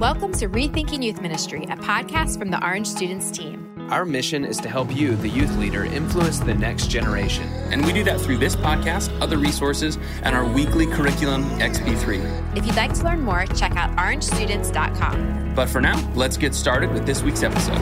Welcome to Rethinking Youth Ministry, a podcast from the Orange Students team. Our mission is to help you, the youth leader, influence the next generation. And we do that through this podcast, other resources, and our weekly curriculum, XP3. If you'd like to learn more, check out orangestudents.com. But for now, let's get started with this week's episode.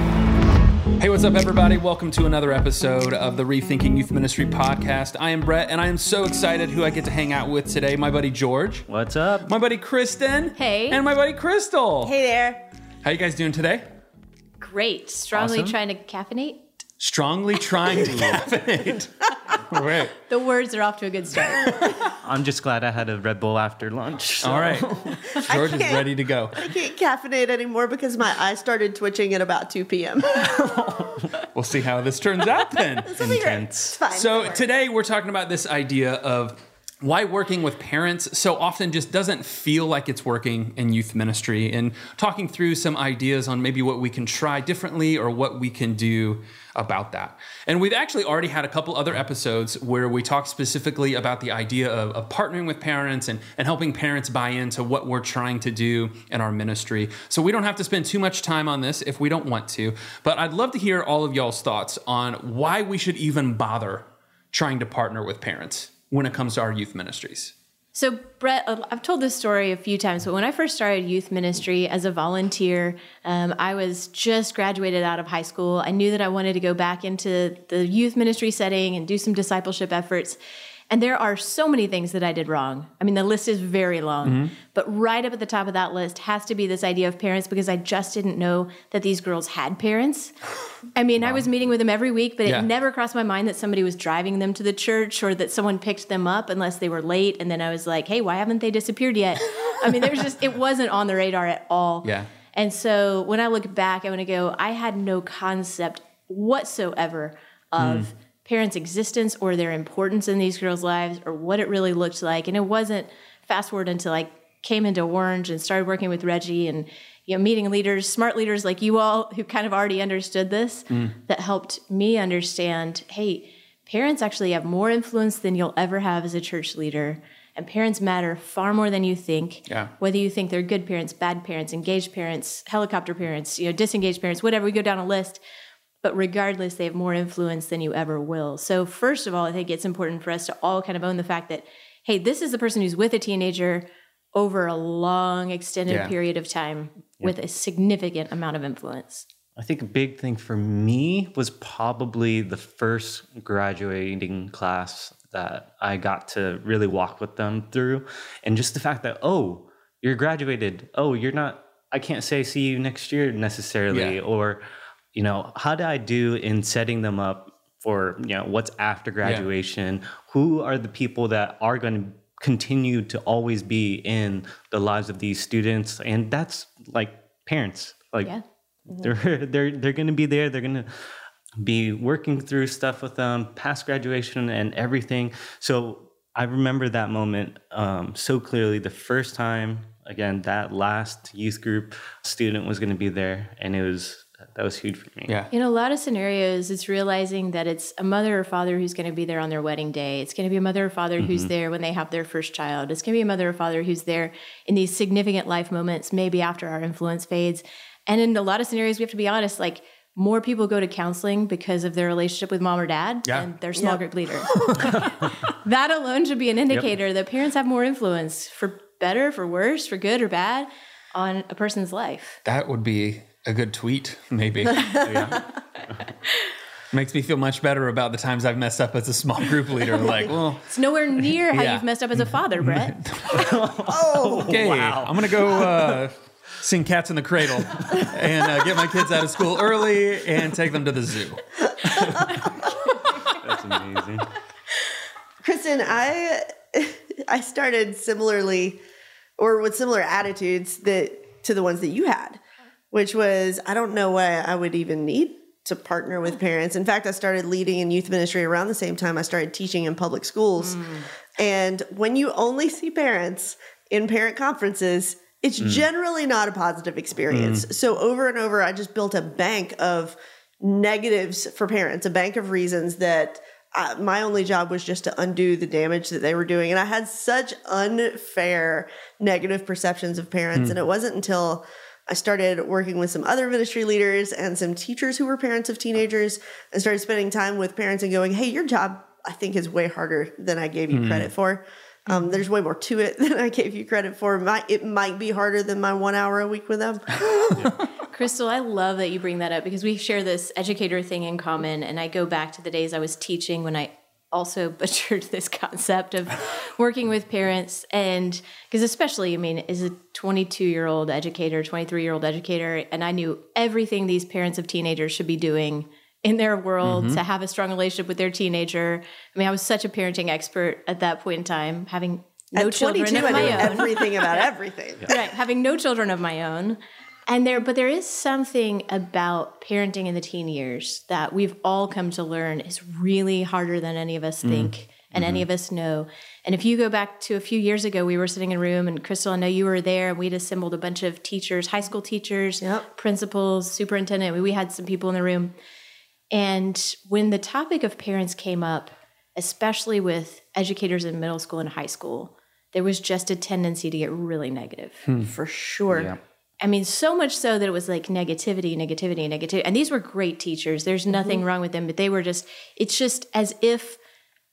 Hey, what's up, everybody? Welcome to another episode of the Rethinking Youth Ministry podcast. I am Brett, and I am so excited who I get to hang out with today. My buddy George, What's up? my buddy Kristen, Hey. and my buddy Crystal. Hey there. How you guys doing today? Great. Strongly Awesome. trying to caffeinate. Strongly trying to caffeinate. Right. The words are off to a good start. I'm just glad I had a Red Bull after lunch. so- All right. George is can't- ready to go. I can't caffeinate anymore because my eyes started twitching at about 2 p.m. We'll see how this turns out then. It'll be great. Intense. It's fine. So Don't today we're talking about this idea of why working with parents so often just doesn't feel like it's working in youth ministry and talking through some ideas on maybe what we can try differently or what we can do about that. And we've actually already had a couple other episodes where we talk specifically about the idea of, of partnering with parents and, and helping parents buy into what we're trying to do in our ministry. So we don't have to spend too much time on this if we don't want to. But I'd love to hear all of y'all's thoughts on why we should even bother trying to partner with parents when it comes to our youth ministries. So, Brett, uh, I've told this story a few times, but when I first started youth ministry as a volunteer, um, I was just graduated out of high school. I knew that I wanted to go back into the youth ministry setting and do some discipleship efforts. And there are so many things that I did wrong. I mean, the list is very long, mm-hmm. but right up at the top of that list has to be this idea of parents because I just didn't know that these girls had parents. I mean, I was meeting with them every week, but Yeah. it never crossed my mind that somebody was driving them to the church or that someone picked them up unless they were late. And then I was like, hey, why haven't they disappeared yet? I mean, there was just, it wasn't on the radar at all. Yeah. And so when I look back, I want to go, I had no concept whatsoever of mm. Parents' existence or their importance in these girls' lives or what it really looked like. And it wasn't fast forward until I came into Orange and started working with Reggie and you know meeting leaders, smart leaders like you all who kind of already understood this mm. that helped me understand, hey, parents actually have more influence than you'll ever have as a church leader. And parents matter far more than you think. Yeah. Whether you think they're good parents, bad parents, engaged parents, helicopter parents, you know, disengaged parents, whatever, we go down a list. But regardless, they have more influence than you ever will. So, first of all, I think it's important for us to all kind of own the fact that, hey, this is the person who's with a teenager over a long, extended Yeah. period of time with a significant amount of influence. I think a big thing for me was probably the first graduating class that I got to really walk with them through. And just the fact that, oh, you're graduated. Oh, you're not, I can't say see you next year necessarily. Yeah. Or, you know, how did I do in setting them up for, you know, what's after graduation? Who are the people that are going to continue to always be in the lives of these students? And that's like parents. Like, Yeah. they're they're they're going to be there. They're going to be working through stuff with them past graduation and everything. So I remember that moment um, so clearly. The first time, again, that last youth group student was going to be there, and it was that was huge for me. Yeah. In a lot of scenarios, it's realizing that it's a mother or father who's going to be there on their wedding day. It's going to be a mother or father who's mm-hmm. there when they have their first child. It's going to be a mother or father who's there in these significant life moments, maybe after our influence fades. And in a lot of scenarios, we have to be honest, like more people go to counseling because of their relationship with mom or dad Yeah. than their small group leader. that alone should be an indicator that parents have more influence for better, for worse, for good or bad on a person's life. That would be a good tweet, maybe. Makes me feel much better about the times I've messed up as a small group leader. Like, well, It's nowhere near how Yeah. you've messed up as a father, Brett. okay, I'm gonna go uh, sing "Cats in the Cradle" and uh, get my kids out of school early and take them to the zoo. That's amazing. Kristen, I I started similarly or with similar attitudes that to the ones that you had, which was I don't know why I would even need to partner with parents. In fact, I started leading in youth ministry around the same time I started teaching in public schools. And when you only see parents in parent conferences, it's mm. generally not a positive experience. Mm. So over and over I just built a bank of negatives for parents, a bank of reasons that uh, my only job was just to undo the damage that they were doing. And I had such unfair negative perceptions of parents. Mm. And it wasn't until I started working with some other ministry leaders and some teachers who were parents of teenagers and started spending time with parents and going, hey, your job, I think, is way harder than I gave you credit for. Um, there's way more to it than I gave you credit for. Might, it might be harder than my one hour a week with them. Crystal, I love that you bring that up because we share this educator thing in common. And I go back to the days I was teaching when I also butchered this concept of working with parents. And because, especially, I mean, as a 22 year old educator, 23 year old educator, and I knew everything these parents of teenagers should be doing in their world mm-hmm. to have a strong relationship with their teenager. I mean, I was such a parenting expert at that point in time, having no At children 22, of I my knew own everything about everything. right having no children of my own and there but there is something about parenting in the teen years that we've all come to learn is really harder than any of us mm-hmm. think and any mm-hmm. of us know. And if you go back to a few years ago we were sitting in a room and crystal i know you were there and we'd assembled a bunch of teachers high school teachers Yep. principals superintendent. We had some people in the room. And when the topic of parents came up especially with educators in middle school and high school there was just a tendency to get really negative. Hmm. For sure. I mean, so much so that it was like negativity, negativity, negativity. And these were great teachers. There's nothing mm-hmm. wrong with them, but they were just, it's just as if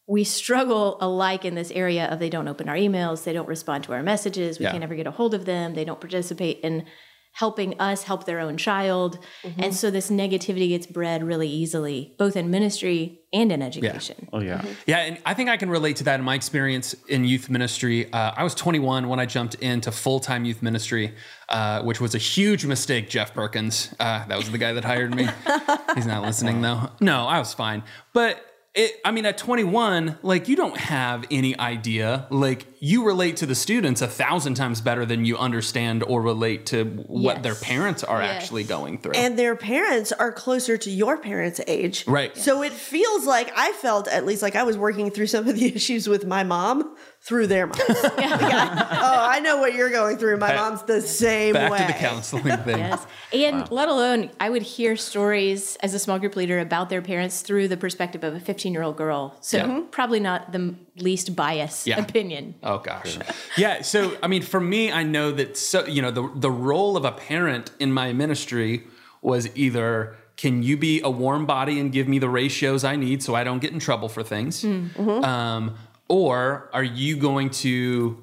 we struggle alike in this area of they don't open our emails, they don't respond to our messages, we Yeah. can't ever get a hold of them, they don't participate in helping us help their own child. And so this negativity gets bred really easily, both in ministry and in education. Oh yeah. Yeah, and I think I can relate to that in my experience in youth ministry. Uh, I was 21 when I jumped into full time youth ministry, uh, which was a huge mistake. Jeff Perkins, uh, that was the guy that hired me. He's not listening though. No, I was fine, but. It, I mean, at 21, like you don't have any idea. Like you relate to the students a thousand times better than you understand or relate to what their parents are Yes. actually going through. And their parents are closer to your parents' age. Right. So it feels like I felt at least like I was working through some of the issues with my mom through their moms. Like, I- oh, I know what you're going through. My Back- mom's the same Back way. to the counseling thing. Yes. And let alone, I would hear stories as a small group leader about their parents through the perspective of a 15 year old girl. So, Yeah. probably not the least biased Yeah. opinion. Oh gosh. Yeah, so I mean for me I know that so you know the the role of a parent in my ministry was either can you be a warm body and give me the ratios I need so I don't get in trouble for things? Um, or are you going to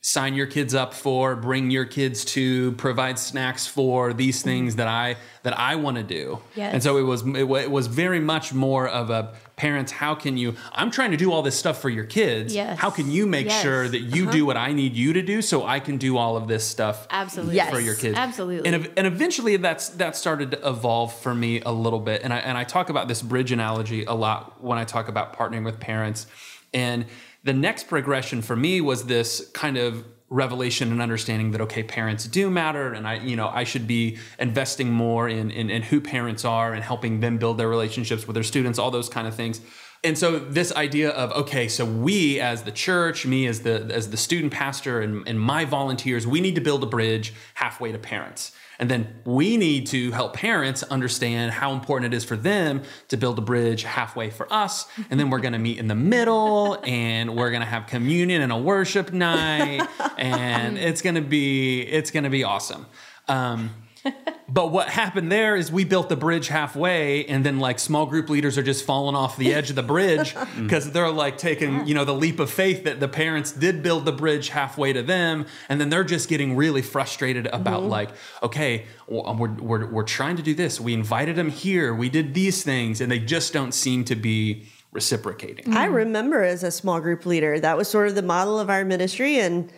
sign your kids up for, bring your kids to, provide snacks for these things that I that I want to do? Yes. And so it was it, it was very much more of a parents how can you I'm trying to do all this stuff for your kids. Yes. How can you make Yes. sure that you do uh-huh. what I need you to do so I can do all of this stuff Absolutely. Yes. for your kids. Absolutely. And and eventually that's that started to evolve for me a little bit. And I and I talk about this bridge analogy a lot when I talk about partnering with parents. And the next progression for me was this kind of revelation and understanding that okay parents do matter and i you know i should be investing more in, in in who parents are and helping them build their relationships with their students all those kind of things. And so this idea of okay so we as the church me as the as the student pastor and, and my volunteers we need to build a bridge halfway to parents and then we need to help parents understand how important it is for them to build a bridge halfway for us. And then we're going to meet in the middle and we're going to have communion and a worship night. And it's going to be, it's going to be awesome. Um, but what happened there is we built the bridge halfway, and then like small group leaders are just falling off the edge of the bridge mm. because they're like taking you know the leap of faith that the parents did build the bridge halfway to them, and then they're just getting really frustrated about mm-hmm. like, okay, w- um, we're, we're we're trying to do this. We invited them here. We did these things, and they just don't seem to be reciprocating. I remember as a small group leader, that was sort of the model of our ministry. And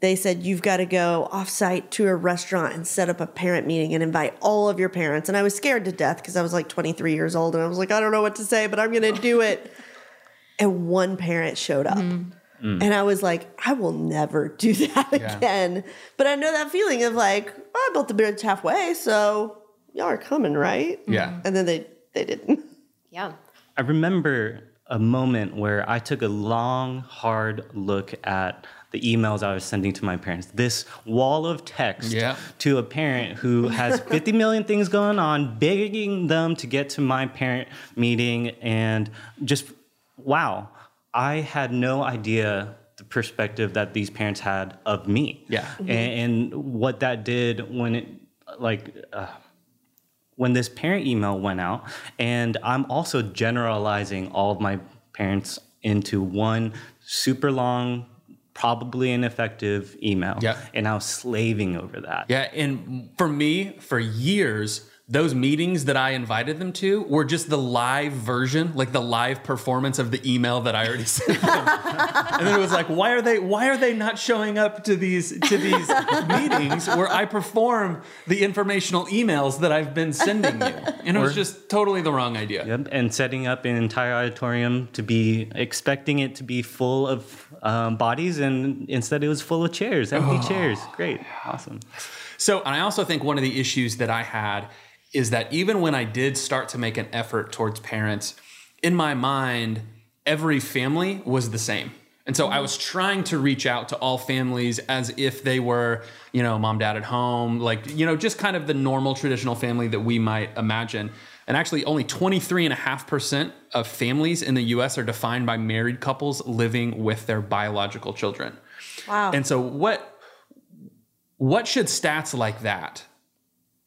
they said, you've got to go offsite to a restaurant and set up a parent meeting and invite all of your parents. And I was scared to death because I was like 23 years old and I was like, I don't know what to say, but I'm going to do it. and one parent showed up. Mm-hmm. Mm. And I was like, I will never do that Yeah. again. But I know that feeling of like, oh, I built the bridge halfway, so y'all are coming, right? Yeah. And then they, they didn't. Yeah. I remember a moment where I took a long, hard look at the emails I was sending to my parents. This wall of text Yeah. to a parent who has 50 million things going on, begging them to get to my parent meeting, and just wow, I had no idea the perspective that these parents had of me. Yeah. And, and what that did when it like uh, when this parent email went out, and I'm also generalizing all of my parents into one super long, probably an effective email. Yeah. And I was slaving over that. Yeah, and for me, for years, those meetings that I invited them to were just the live version, like the live performance of the email that I already sent them. and then it was like, why are they why are they not showing up to these to these meetings where I perform the informational emails that I've been sending you? And it was just totally the wrong idea. Yep, and setting up an entire auditorium to be expecting it to be full of um, bodies, and instead it was full of chairs, empty chairs. Great, awesome. So, and I also think one of the issues that I had is that even when I did start to make an effort towards parents, in my mind, every family was the same. And so I was trying to reach out to all families as if they were, you know, mom, dad at home, like, you know, just kind of the normal traditional family that we might imagine. And actually, only 23.5% of families in the US are defined by married couples living with their biological children. Wow. And so, what what should stats like that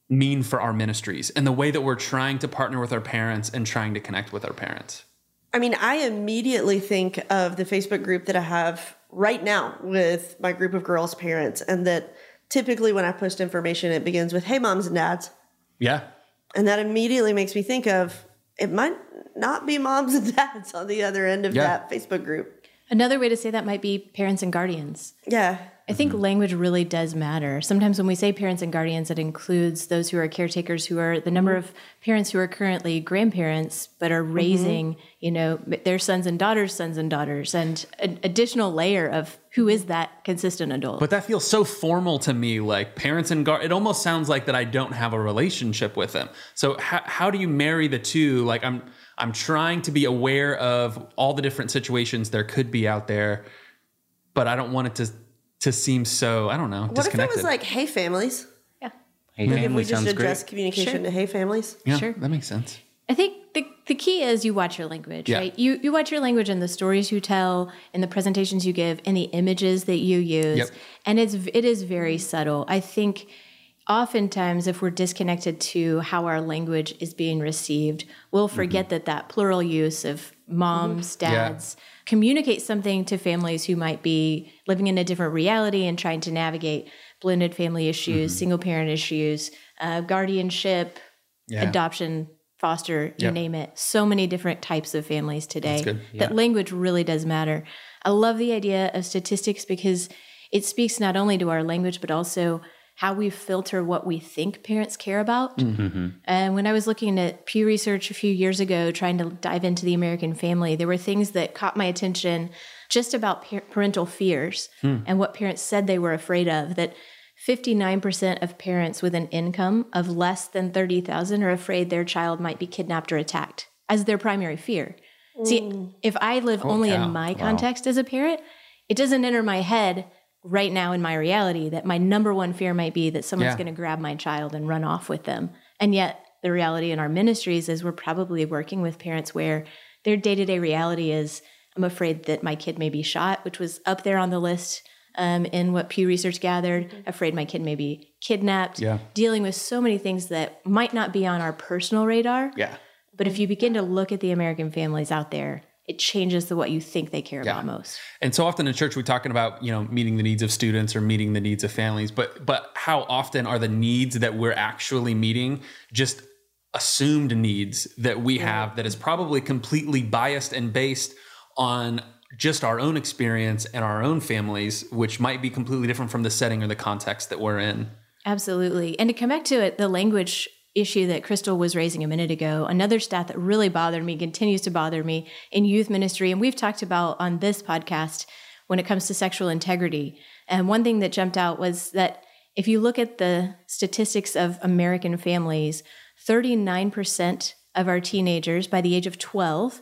mean for our ministries and the way that we're trying to partner with our parents and trying to connect with our parents? I mean, I immediately think of the Facebook group that I have right now with my group of girls' parents, and that typically when I post information, it begins with, Hey, moms and dads. Yeah. And that immediately makes me think of it might not be moms and dads on the other end of Yeah. that Facebook group. Another way to say that might be parents and guardians. Yeah. I think mm-hmm. language really does matter. Sometimes when we say parents and guardians, it includes those who are caretakers, who are the number mm-hmm. of parents who are currently grandparents, but are mm-hmm. raising, you know, their sons and daughters, sons and daughters, and an additional layer of who is that consistent adult. But that feels so formal to me, like parents and guard. It almost sounds like that I don't have a relationship with them. So how, how do you marry the two? Like I'm I'm trying to be aware of all the different situations there could be out there, but I don't want it to to seem so I don't know What if it was like, Hey, families? yeah, Hey, Like if we just sounds address great. communication Sure. to Hey, families? yeah, sure. that makes sense. I think the, the key is you watch your language, Yeah. right? You you watch your language and the stories you tell, in the presentations you give, in the images that you use, Yep. and it's it is very subtle. I think oftentimes if we're disconnected to how our language is being received, we'll forget mm-hmm. that that plural use of moms, Yeah. dads communicate something to families who might be living in a different reality and trying to navigate blended family issues, single parent issues, uh, guardianship, Yeah. adoption, foster, you Yep. name it. So many different types of families today. good. That language really does matter. I love the idea of statistics because it speaks not only to our language, but also how we filter what we think parents care about. Mm-hmm, mm-hmm. And when I was looking at Pew Research a few years ago, trying to dive into the American family, there were things that caught my attention just about par- parental fears hmm. and what parents said they were afraid of. That 59% of parents with an income of less than 30,000 are afraid their child might be kidnapped or attacked as their primary fear. See, if I live only cow. in my context as a parent, it doesn't enter my head right now in my reality that my number one fear might be that someone's Yeah. going to grab my child and run off with them. And yet, the reality in our ministries is we're probably working with parents where their day to day reality is I'm afraid that my kid may be shot, which was up there on the list um, in what Pew Research gathered. Afraid my kid may be kidnapped. Yeah. Dealing with so many things that might not be on our personal radar. Yeah. But if you begin to look at the American families out there, it changes the what you think they care about most. And so often in church we're talking about, you know, meeting the needs of students or meeting the needs of families, but but how often are the needs that we're actually meeting just assumed needs that we have that is probably completely biased and based on just our own experience and our own families, which might be completely different from the setting or the context that we're in. Absolutely. And to come back to it, the language issue that Crystal was raising a minute ago, another stat that really bothered me, continues to bother me in youth ministry, and we've talked about on this podcast when it comes to sexual integrity. And one thing that jumped out was that if you look at the statistics of American families, 39% of our teenagers by the age of 12,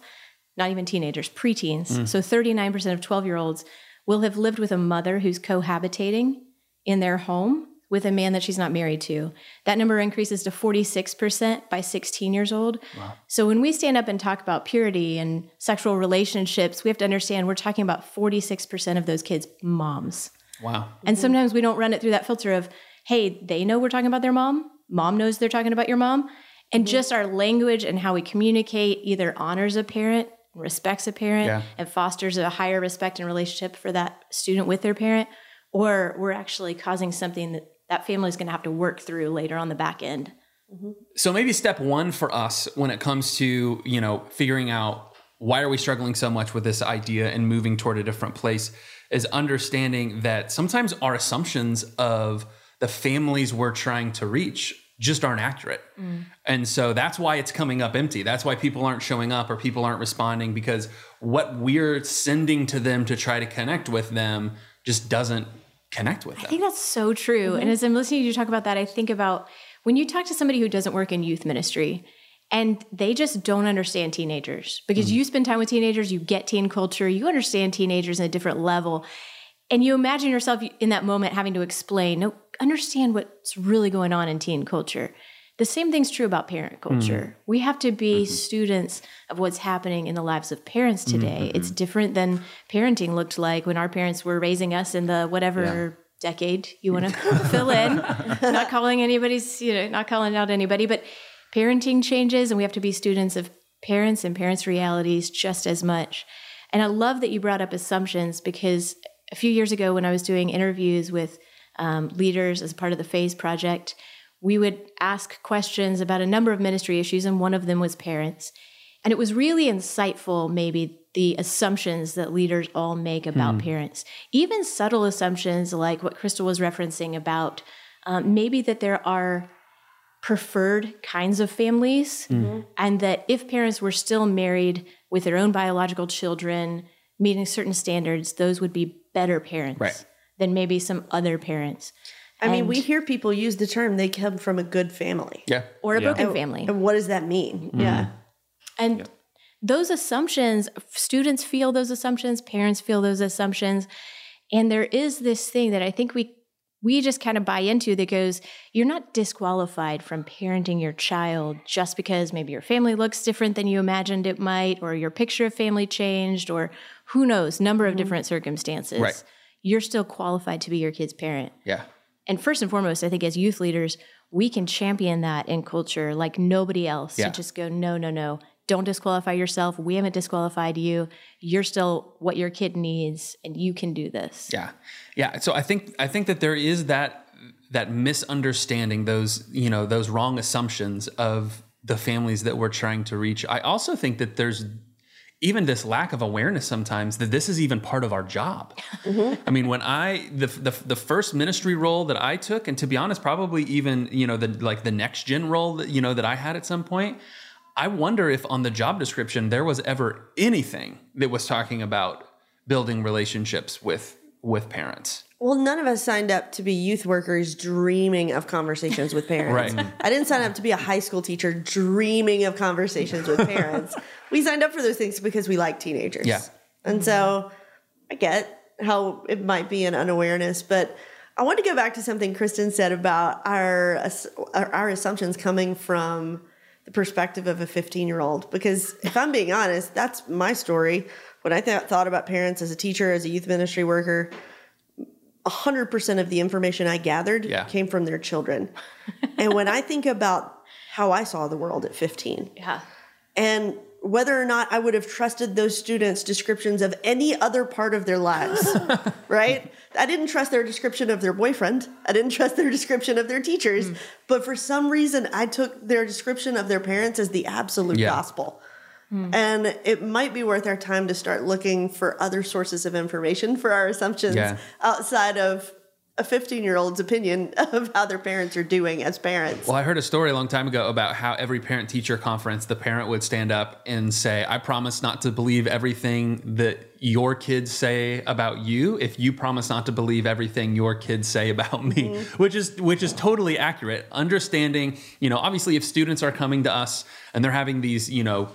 not even teenagers, preteens, mm. so 39% of 12 year olds will have lived with a mother who's cohabitating in their home with a man that she's not married to. That number increases to 46% by 16 years old. So when we stand up and talk about purity and sexual relationships, we have to understand we're talking about 46% of those kids' moms. Wow. And sometimes we don't run it through that filter of, hey, they know we're talking about their mom. mom knows they're talking about your mom. And mm-hmm. just our language and how we communicate either honors a parent, respects a parent, Yeah. and fosters a higher respect and relationship for that student with their parent, or we're actually causing something that that family is going to have to work through later on the back end. Mm-hmm. So maybe step one for us when it comes to, you know, figuring out why are we struggling so much with this idea and moving toward a different place is understanding that sometimes our assumptions of the families we're trying to reach just aren't accurate. Mm. And so that's why it's coming up empty. That's why people aren't showing up or people aren't responding because what we're sending to them to try to connect with them just doesn't connect with I think that's so true. And mm-hmm. as I'm listening to you talk about that, I think about when you talk to somebody who doesn't work in youth ministry and they just don't understand teenagers because mm-hmm. you spend time with teenagers, you get teen culture, you understand teenagers in a different level. And you imagine yourself in that moment having to explain, no, understand what's really going on in teen culture. The same thing's true about parent mm-hmm. culture. We have to be mm-hmm. students of what's happening in the lives of parents mm-hmm. today. It's different than parenting looked like when our parents were raising us in the whatever decade you want to fill in. not calling anybody's, you know, not calling out anybody, but parenting changes and we have to be students of parents and parents' realities just as much. And I love that you brought up assumptions because a few years ago when I was doing interviews with um, leaders as part of the Phase Project, we would ask questions about a number of ministry issues, and one of them was parents. And it was really insightful, maybe, the assumptions that leaders all make about parents. Even subtle assumptions like what Crystal was referencing about um, maybe that there are preferred kinds of families, and that if parents were still married with their own biological children, meeting certain standards, those would be better parents Right. than maybe some other parents. I mean, we hear people use the term they come from a good family. Yeah. or a Yeah. broken family. And what does that mean? Mm-hmm. Yeah. And those assumptions, students feel those assumptions, parents feel those assumptions. And there is this thing that I think we we just kind of buy into that goes, you're not disqualified from parenting your child just because maybe your family looks different than you imagined it might, or your picture of family changed, or who knows, number of mm-hmm. different circumstances. Right. You're still qualified to be your kid's parent. Yeah. And first and foremost, I think as youth leaders, we can champion that in culture like nobody else. Yeah. To just go, no, no, no. Don't disqualify yourself. We haven't disqualified you. You're still what your kid needs, and you can do this. Yeah, yeah. So I think I think that there is that that misunderstanding, those you know those wrong assumptions of the families that we're trying to reach. I also think that there's even this lack of awareness sometimes that this is even part of our job. Mm-hmm. I mean, when I the, the the first ministry role that I took, and to be honest, probably even you know the like the next gen role that you know that I had at some point. I wonder if on the job description there was ever anything that was talking about building relationships with with parents. Well, none of us signed up to be youth workers dreaming of conversations with parents. Right. I didn't sign up to be a high school teacher dreaming of conversations with parents. we signed up for those things because we like teenagers. Yeah. And so I get how it might be an unawareness, but I want to go back to something Kristen said about our our, our assumptions coming from the perspective of a 15 year old. Because if I'm being honest, that's my story. When I th- thought about parents as a teacher, as a youth ministry worker, 100% of the information I gathered Yeah. came from their children. and when I think about how I saw the world at 15, Yeah. and whether or not I would have trusted those students' descriptions of any other part of their lives, right? I didn't trust their description of their boyfriend. I didn't trust their description of their teachers. Mm. But for some reason, I took their description of their parents as the absolute Yeah. gospel. Hmm. And it might be worth our time to start looking for other sources of information for our assumptions Yeah. outside of a 15 year old's opinion of how their parents are doing as parents. Well, I heard a story a long time ago about how every parent teacher conference, the parent would stand up and say, I promise not to believe everything that your kids say about you if you promise not to believe everything your kids say about me mm-hmm. which is which is totally accurate understanding you know obviously if students are coming to us and they're having these you know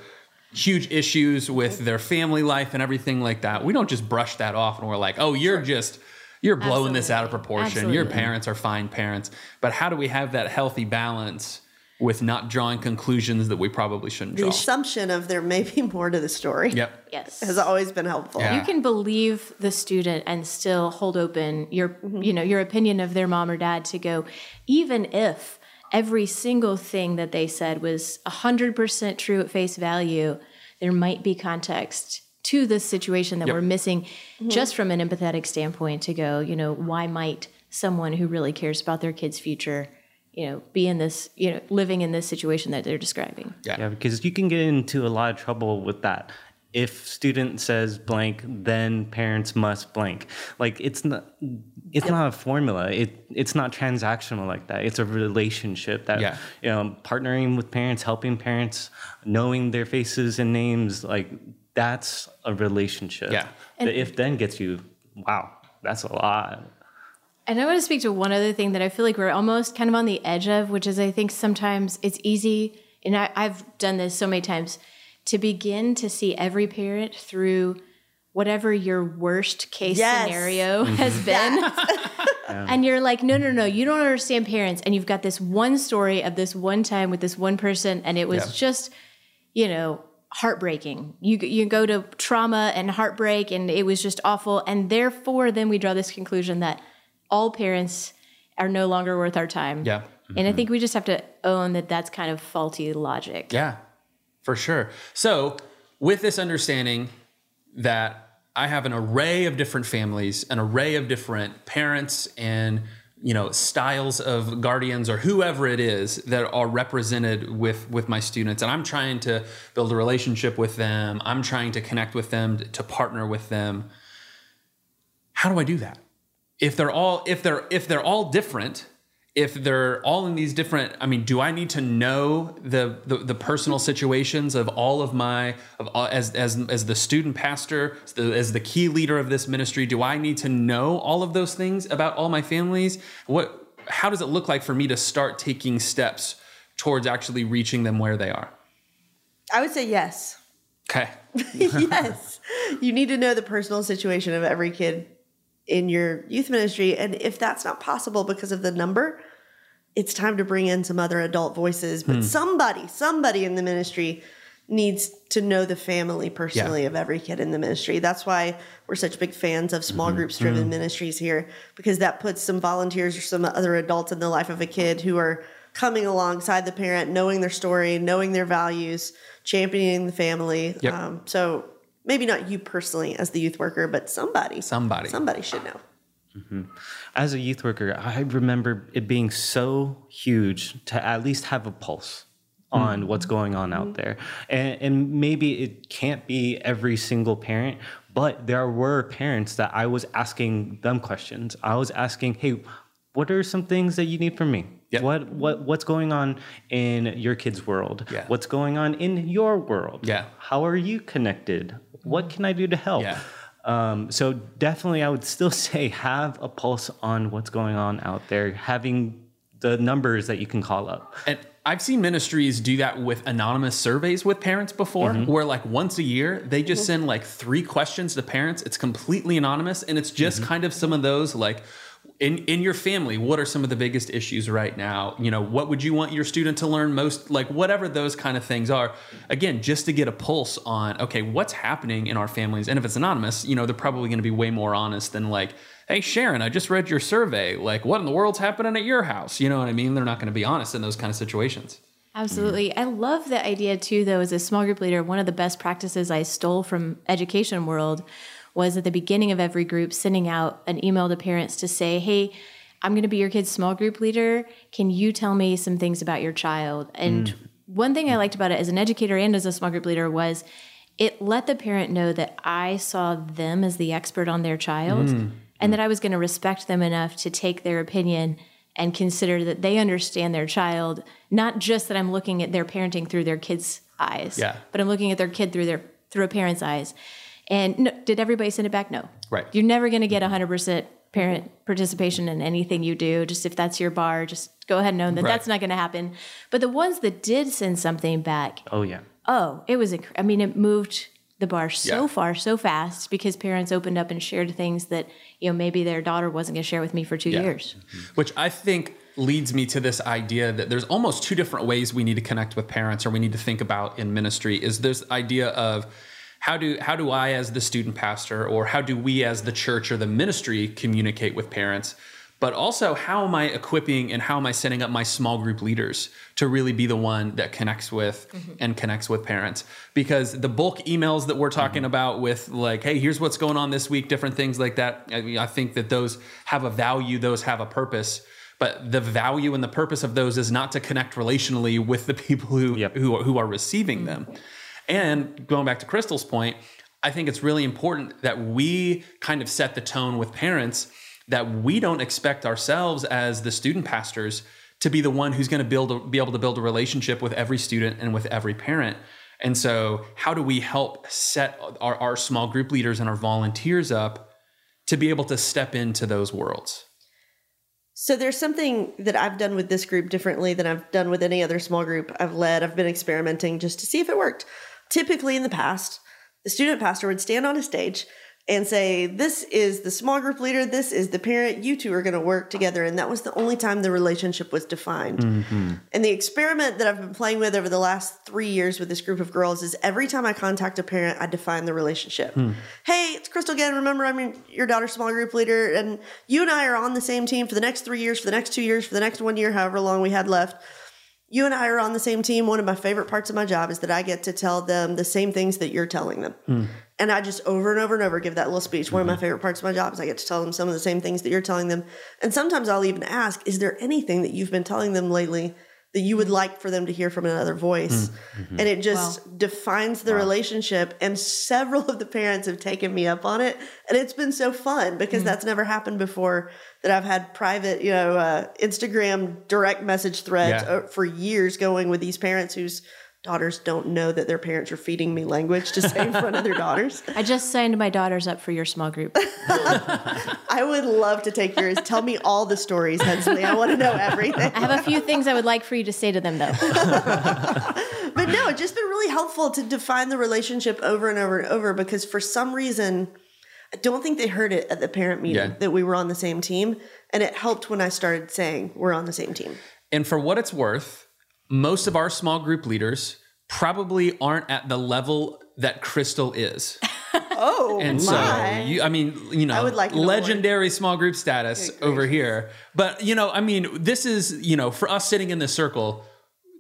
huge issues with their family life and everything like that. We don't just brush that off and we're like oh you're just you're blowing this out of Absolutely. proportion. Your parents are fine parents. But how do we have that healthy balance with not drawing conclusions that we probably shouldn't the draw? The assumption of there may be more to the story yep. Yes. has always been helpful. Yeah. You can believe the student and still hold open your mm-hmm. you know your opinion of their mom or dad to go even if every single thing that they said was 100% true at face value, there might be context to this situation that Yep. we're missing mm-hmm. just from an empathetic standpoint to go, you know, why might someone who really cares about their kid's future, you know, be in this, you know, living in this situation that they're describing? Yeah. Yeah, because you can get into a lot of trouble with that. If student says blank, then parents must blank. Like it's not it's not a formula. It it's not transactional like that. It's a relationship that Yeah. you know, partnering with parents, helping parents, knowing their faces and names, like that's a relationship. Yeah. The if then gets you, wow, that's a lot. And I want to speak to one other thing that I feel like we're almost kind of on the edge of, which is I think sometimes it's easy, and I, I've done this so many times, to begin to see every parent through whatever your worst case Yes. scenario mm-hmm. has been. And you're like, no, no, no, you don't understand parents. And you've got this one story of this one time with this one person, and it was Yeah. just, you know, heartbreaking. You you go to trauma and heartbreak, and it was just awful. And therefore, then we draw this conclusion that all parents are no longer worth our time. Yeah. And I mm-hmm. think we just have to own that that's kind of faulty logic. Yeah, for sure. So, with this understanding that I have an array of different families, an array of different parents and you know styles of guardians or whoever it is that are represented with with my students and I'm trying to build a relationship with them. I'm trying to connect with them, to partner with them. How do I do that? If they're all if they're if they're all different, if they're all in these different i mean do i need to know the the, the personal situations of all of my of all, as as as the student pastor as the, as the key leader of this ministry do i need to know all of those things about all my families what how does it look like for me to start taking steps towards actually reaching them where they are I would say yes. okay yes. You need to know the personal situation of every kid in your youth ministry. And if that's not possible because of the number, it's time to bring in some other adult voices. But hmm. somebody, somebody in the ministry needs to know the family personally of every kid in the ministry. That's why we're such big fans of small mm-hmm. groups driven mm-hmm. ministries here, because that puts some volunteers or some other adults in the life of a kid who are coming alongside the parent, knowing their story, knowing their values, championing the family. Yep. Um, so maybe not you personally as the youth worker, but somebody. Somebody. Somebody should know. Mm-hmm. As a youth worker, I remember it being so huge to at least have a pulse on mm-hmm. what's going on out mm-hmm. there. And, and maybe it can't be every single parent, but there were parents that I was asking them questions. I was asking, hey, what are some things that you need from me? Yep. What what what's going on in your kid's world? Yeah. What's going on in your world? Yeah. How are you connected? What can I do to help? Yeah. Um, so definitely, I would still say have a pulse on what's going on out there. Having the numbers that you can call up. And I've seen ministries do that with anonymous surveys with parents before, where like once a year they just send like three questions to parents. It's completely anonymous, and it's just kind of some of those like. In, in your family, what are some of the biggest issues right now? You know, what would you want your student to learn most? Like, whatever those kind of things are. Again, just to get a pulse on, okay, what's happening in our families. And if it's anonymous, you know, they're probably going to be way more honest than like, hey, Sharon, I just read your survey. Like, what in the world's happening at your house? You know what I mean? They're not going to be honest in those kind of situations. Absolutely. I love the idea too, though, as a small group leader, one of the best practices I stole from education world was at the beginning of every group sending out an email to parents to say, hey, I'm going to be your kid's small group leader. Can you tell me some things about your child? And mm. one thing I liked about it as an educator and as a small group leader was it let the parent know that I saw them as the expert on their child mm. and that I was going to respect them enough to take their opinion and consider that they understand their child, not just that I'm looking at their parenting through their kid's eyes, Yeah. but I'm looking at their kid through their through a parent's eyes. And no, did everybody send it back? No. Right. You're never going to get 100% parent participation in anything you do. Just if that's your bar, just go ahead and know that Right. that's not going to happen. But the ones that did send something back, Oh yeah. oh, it was, I mean, it moved the bar so Yeah. far, so fast because parents opened up and shared things that, you know, maybe their daughter wasn't going to share with me for two Yeah. years. Mm-hmm. Which I think leads me to this idea that there's almost two different ways we need to connect with parents or we need to think about in ministry is this idea of how do how do I as the student pastor or how do we as the church or the ministry communicate with parents? but also how am I equipping and how am I setting up my small group leaders to really be the one that connects with mm-hmm. and connects with parents? Because the bulk emails that we're talking mm-hmm. about with like, hey, here's what's going on this week, different things like that. I mean, I think that those have a value, those have a purpose. But the value and the purpose of those is not to connect relationally with the people who Yep. who, are, who are receiving mm-hmm. them. And going back to Crystal's point, I think it's really important that we kind of set the tone with parents that we don't expect ourselves as the student pastors to be the one who's going to build a, be able to build a relationship with every student and with every parent. And so, how do we help set our, our small group leaders and our volunteers up to be able to step into those worlds? So there's something that I've done with this group differently than I've done with any other small group I've led. I've been experimenting just to see if it worked. Typically in the past, the student pastor would stand on a stage and say, This is the small group leader, this is the parent, you two are going to work together. And that was the only time the relationship was defined. Mm-hmm. And the experiment that I've been playing with over the last three years with this group of girls is every time I contact a parent, I define the relationship. Hmm. Hey, it's Crystal again. Remember, I'm your, your daughter's small group leader, and you and I are on the same team for the next three years, for the next two years, for the next one year, however long we had left. You and I are on the same team. One of my favorite parts of my job is that I get to tell them the same things that you're telling them. Hmm. And I just over and over and over give that little speech. One of my hmm. favorite parts of my job is I get to tell them some of the same things that you're telling them. And sometimes I'll even ask, is there anything that you've been telling them lately that you would hmm. like for them to hear from another voice? Mm-hmm. And it just defines the relationship. And several of the parents have taken me up on it. And it's been so fun because that's never happened before that I've had private, you know, uh, Instagram direct message threads Yeah. uh, for years going with these parents whose daughters don't know that their parents are feeding me language to say in front of their daughters. I just signed my daughters up for your small group. I would love to take yours. Tell me all the stories, Hensley. I want to know everything. I have a few things I would like for you to say to them, though. But no, it's just been really helpful to define the relationship over and over and over because for some reason, I don't think they heard it at the parent meeting Yeah. that we were on the same team. And it helped when I started saying we're on the same team. And for what it's worth, most of our small group leaders probably aren't at the level that Crystal is. Oh, And my. so, you, I mean, you know, would like an award. legendary small group status over here. But, you know, I mean, this is, you know, for us sitting in this circle,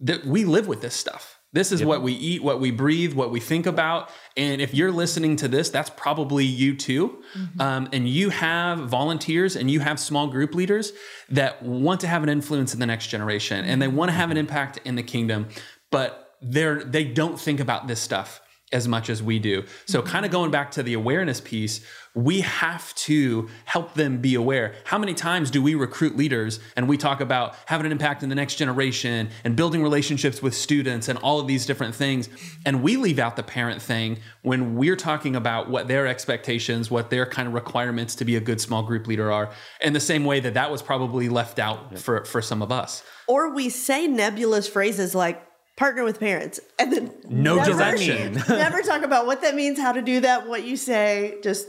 that we live with this stuff. This is what we eat, what we breathe, what we think about. And if you're listening to this, that's probably you too. Um, and you have volunteers and you have small group leaders that want to have an influence in the next generation and they want to have an impact in the kingdom, but they're they don't think about this stuff as much as we do. So, mm-hmm. kind of going back to the awareness piece, we have to help them be aware. How many times do we recruit leaders and we talk about having an impact in the next generation and building relationships with students and all of these different things? And we leave out the parent thing when we're talking about what their expectations, what their kind of requirements to be a good small group leader are, in the same way that that was probably left out for, for some of us. Or we say nebulous phrases like partner with parents and then No never, direction. never talk about what that means, how to do that, what you say. Just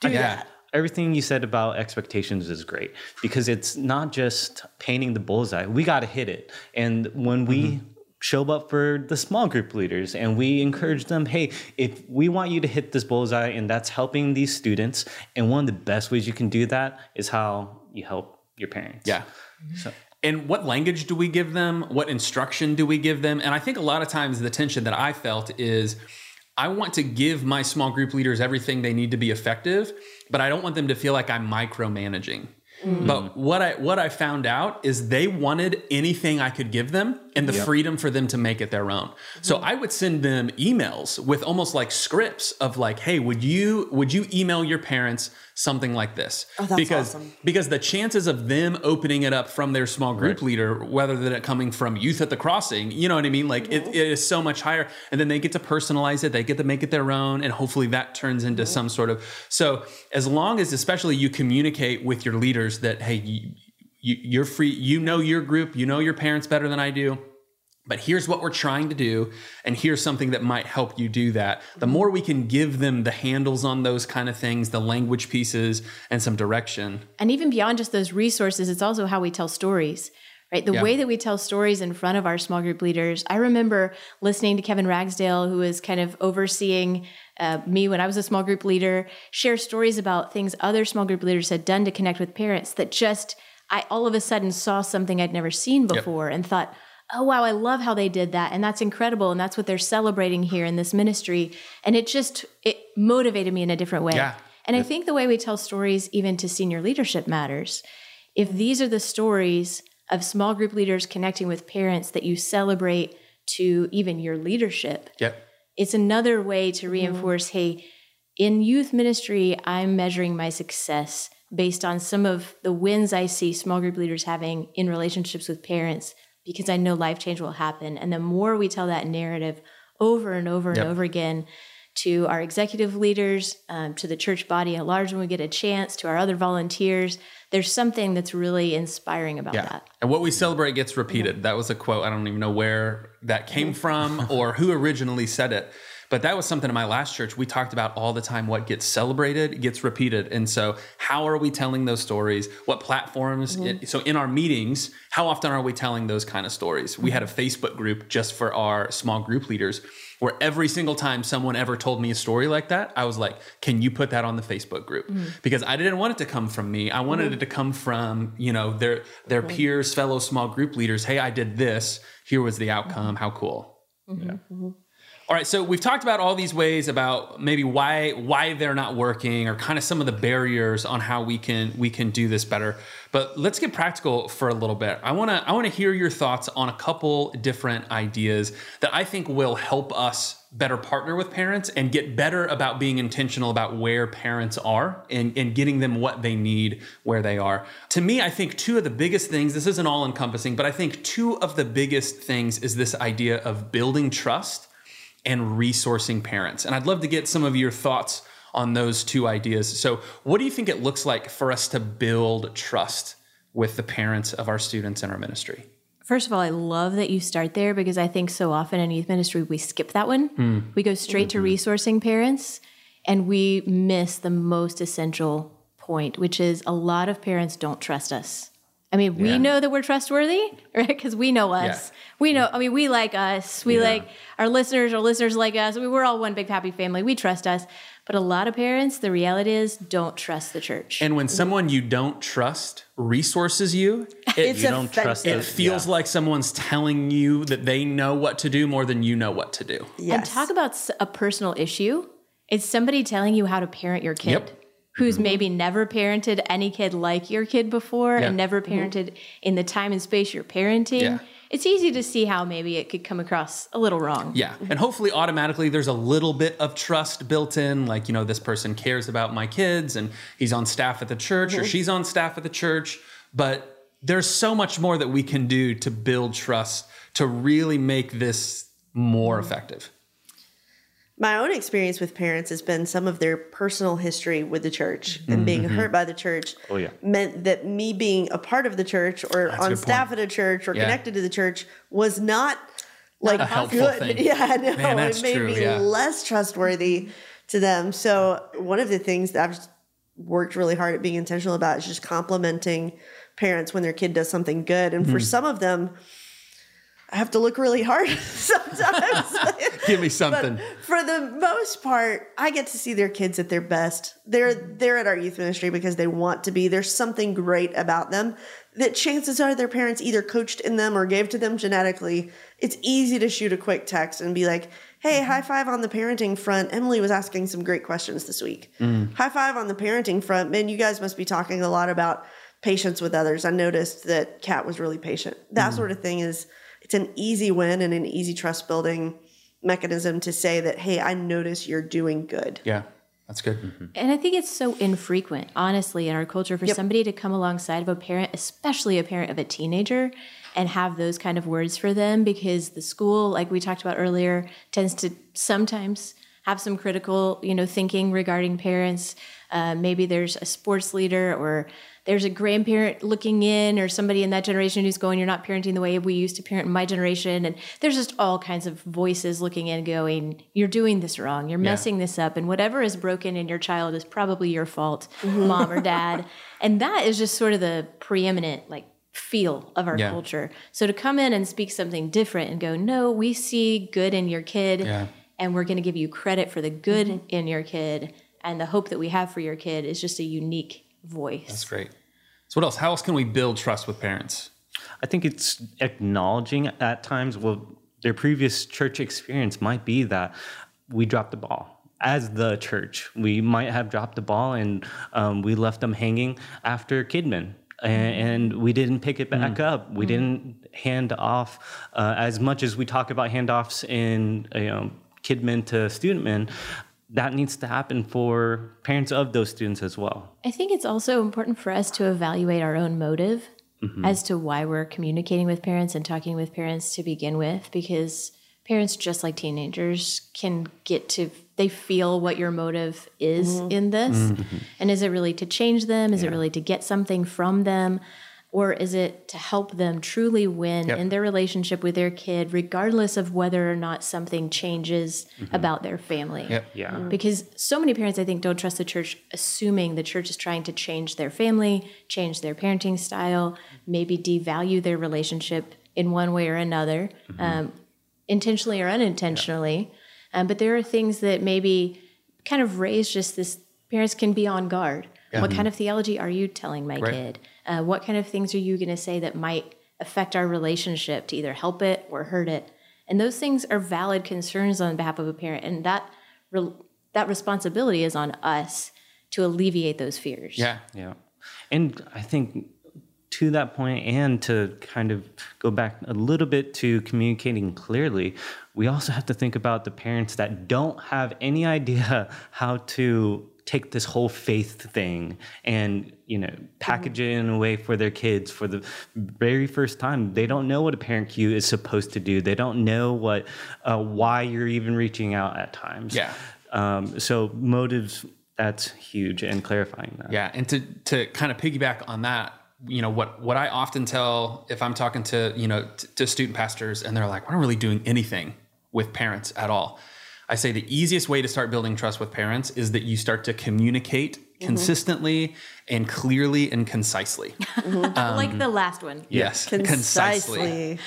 do Yeah. that. Everything you said about expectations is great because it's not just painting the bullseye. We got to hit it. And when we mm-hmm. show up for the small group leaders and we encourage them, hey, if we want you to hit this bullseye and that's helping these students, and one of the best ways you can do that is how you help your parents. Yeah. And what language do we give them? What instruction do we give them? And I think a lot of times the tension that I felt is I want to give my small group leaders everything they need to be effective, but I don't want them to feel like I'm micromanaging. Mm. But what I what I found out is they wanted anything I could give them and the freedom for them to make it their own. So mm-hmm. I would send them emails with almost like scripts of like, "Hey, would you would you email your parents something like this?" Oh, that's because awesome. because the chances of them opening it up from their small group leader, whether than it coming from youth at the crossing, you know what I mean? Like it, it is so much higher. And then they get to personalize it, they get to make it their own, and hopefully that turns into some sort of so as long as especially you communicate with your leaders that hey, you, you, you're free, you know your group, you know your parents better than I do. But here's what we're trying to do, and here's something that might help you do that. The more we can give them the handles on those kind of things, the language pieces, and some direction, And even beyond just those resources, it's also how we tell stories, right? The Yeah. way that we tell stories in front of our small group leaders. I remember listening to Kevin Ragsdale, who was kind of overseeing uh, me when I was a small group leader, share stories about things other small group leaders had done to connect with parents that just, I all of a sudden saw something I'd never seen before and thought, oh, wow, I love how they did that. And that's incredible. And that's what they're celebrating here in this ministry. And it just, it motivated me in a different way. Yeah. And I think the way we tell stories, even to senior leadership, matters. If these are the stories of small group leaders connecting with parents that you celebrate to even your leadership, Yep. it's another way to reinforce hey, in youth ministry, I'm measuring my success based on some of the wins I see small group leaders having in relationships with parents because I know life change will happen. And the more we tell that narrative over and over Yep. and over again to our executive leaders, um, to the church body at large when we get a chance, to our other volunteers, there's something that's really inspiring about Yeah. that. And what we celebrate gets repeated. That was a quote. I don't even know where that came from or who originally said it. But that was something in my last church we talked about all the time. What gets celebrated gets repeated. And so, how are we telling those stories? What platforms? Mm-hmm. so, in our meetings, how often are we telling those kind of stories? We had a Facebook group just for our small group leaders where every single time someone ever told me a story like that, I was like, can you put that on the Facebook group? Mm-hmm. Because I didn't want it to come from me. I wanted mm-hmm. it to come from, you know, their their peers, fellow small group leaders. Hey, I did this. Here was the outcome. How cool. Yeah. All right, so we've talked about all these ways about maybe why why they're not working or kind of some of the barriers on how we can we can do this better. But let's get practical for a little bit. I want to I want to hear your thoughts on a couple different ideas that I think will help us better partner with parents and get better about being intentional about where parents are and, and getting them what they need where they are. To me, I think two of the biggest things, this isn't all encompassing, but I think two of the biggest things is this idea of building trust and resourcing parents. And I'd love to get some of your thoughts on those two ideas. So, what do you think it looks like for us to build trust with the parents of our students in our ministry? First of all, I love that you start there because I think so often in youth ministry we skip that one. Hmm. We go straight to hmm. resourcing parents and we miss the most essential point, which is a lot of parents don't trust us. I mean, we Yeah. know that we're trustworthy, right? Because we know us. We know, I mean, we like us. We Yeah. like our listeners, our listeners like us. I mean, we're all one big happy family. We trust us. But a lot of parents, the reality is, don't trust the church. And when someone you don't trust resources you, it, you don't trust offensive. it feels like someone's telling you that they know what to do more than you know what to do. Yes. And talk about a personal issue. It's somebody telling you how to parent your kid. Yep. Who's mm-hmm. maybe never parented any kid like your kid before Yeah. and never mm-hmm. parented in the time and space you're parenting. Yeah. It's easy to see how maybe it could come across a little wrong. Yeah. And hopefully, automatically, there's a little bit of trust built in. Like, you know, this person cares about my kids and he's on staff at the church or mm-hmm. she's on staff at the church. But there's so much more that we can do to build trust to really make this more effective. My own experience with parents has been some of their personal history with the church and being hurt by the church Oh, yeah. meant that me being a part of the church or a on staff point. at a church or Yeah. connected to the church was not like a helpful good. thing. Yeah, no, Man, that's it made true, me yeah. less trustworthy to them. So one of the things that I've worked really hard at being intentional about is just complimenting parents when their kid does something good. And for Mm-hmm. some of them, I have to look really hard sometimes. Give me something. But for the most part, I get to see their kids at their best. They're they're at our youth ministry because they want to be. There's something great about them that chances are their parents either coached in them or gave to them genetically. It's easy to shoot a quick text and be like, "Hey, mm-hmm. high five on the parenting front. Emily was asking some great questions this week. Mm. High five on the parenting front. Man, you guys must be talking a lot about patience with others. I noticed that Kat was really patient. That mm. sort of thing is it's an easy win and an easy trust building mechanism to say that, hey, I notice you're doing good. Yeah, that's good. And I think it's so infrequent, honestly, in our culture for somebody to come alongside of a parent, especially a parent of a teenager, and have those kind of words for them because the school, like we talked about earlier, tends to sometimes have some critical, you know, thinking regarding parents. Uh, maybe there's a sports leader or there's a grandparent looking in or somebody in that generation who's going, You're not parenting the way we used to parent in my generation. And there's just all kinds of voices looking in, going, You're doing this wrong. You're messing this up. And whatever is broken in your child is probably your fault, mm-hmm. mom or dad. And that is just sort of the preeminent, like, feel of our Yeah. culture. So to come in and speak something different and go, No, we see good in your kid. Yeah. and we're going to give you credit for the good mm-hmm. in your kid and the hope that we have for your kid is just a unique voice. That's great. So what else? How else can we build trust with parents? I think it's acknowledging at times, well, their previous church experience might be that we dropped the ball. As the church, we might have dropped the ball and um, we left them hanging after KidMin. And, and we didn't pick it back up. We didn't hand off uh, as much as we talk about handoffs in you know, KidMin to StudentMin. That needs to happen for parents of those students as well. I think it's also important for us to evaluate our own motive mm-hmm. as to why we're communicating with parents and talking with parents to begin with, because parents, just like teenagers, can get to, they feel what your motive is mm-hmm. in this. Mm-hmm. And is it really to change them? Is it really to get something from them? Or is it to help them truly win Yep. in their relationship with their kid, regardless of whether or not something changes about their family? Yep. Yeah. because so many parents i think don't trust the church assuming the church is trying to change their family change their parenting style maybe devalue their relationship in one way or another um, intentionally or unintentionally um, but there are things that maybe kind of raise just this parents can be on guard what kind of theology are you telling my Right. kid uh, what kind of things are you going to say that might affect our relationship to either help it or hurt it and those things are valid concerns on behalf of a parent and that re- that responsibility is on us to alleviate those fears Yeah. Yeah. And I think to that point, and to kind of go back a little bit to communicating clearly, we also have to think about the parents that don't have any idea how to take this whole faith thing and you know package it in a way for their kids for the very first time they don't know what a parent cue is supposed to do they don't know what uh, why you're even reaching out at times Yeah. um, so motives that's huge and clarifying that Yeah, and to to kind of piggyback on that, you know what what I often tell if I'm talking to you know t- to student pastors and they're like, we're not really doing anything with parents at all. I say the easiest way to start building trust with parents is that you start to communicate consistently and clearly and concisely. like the last one Yes, Concisely.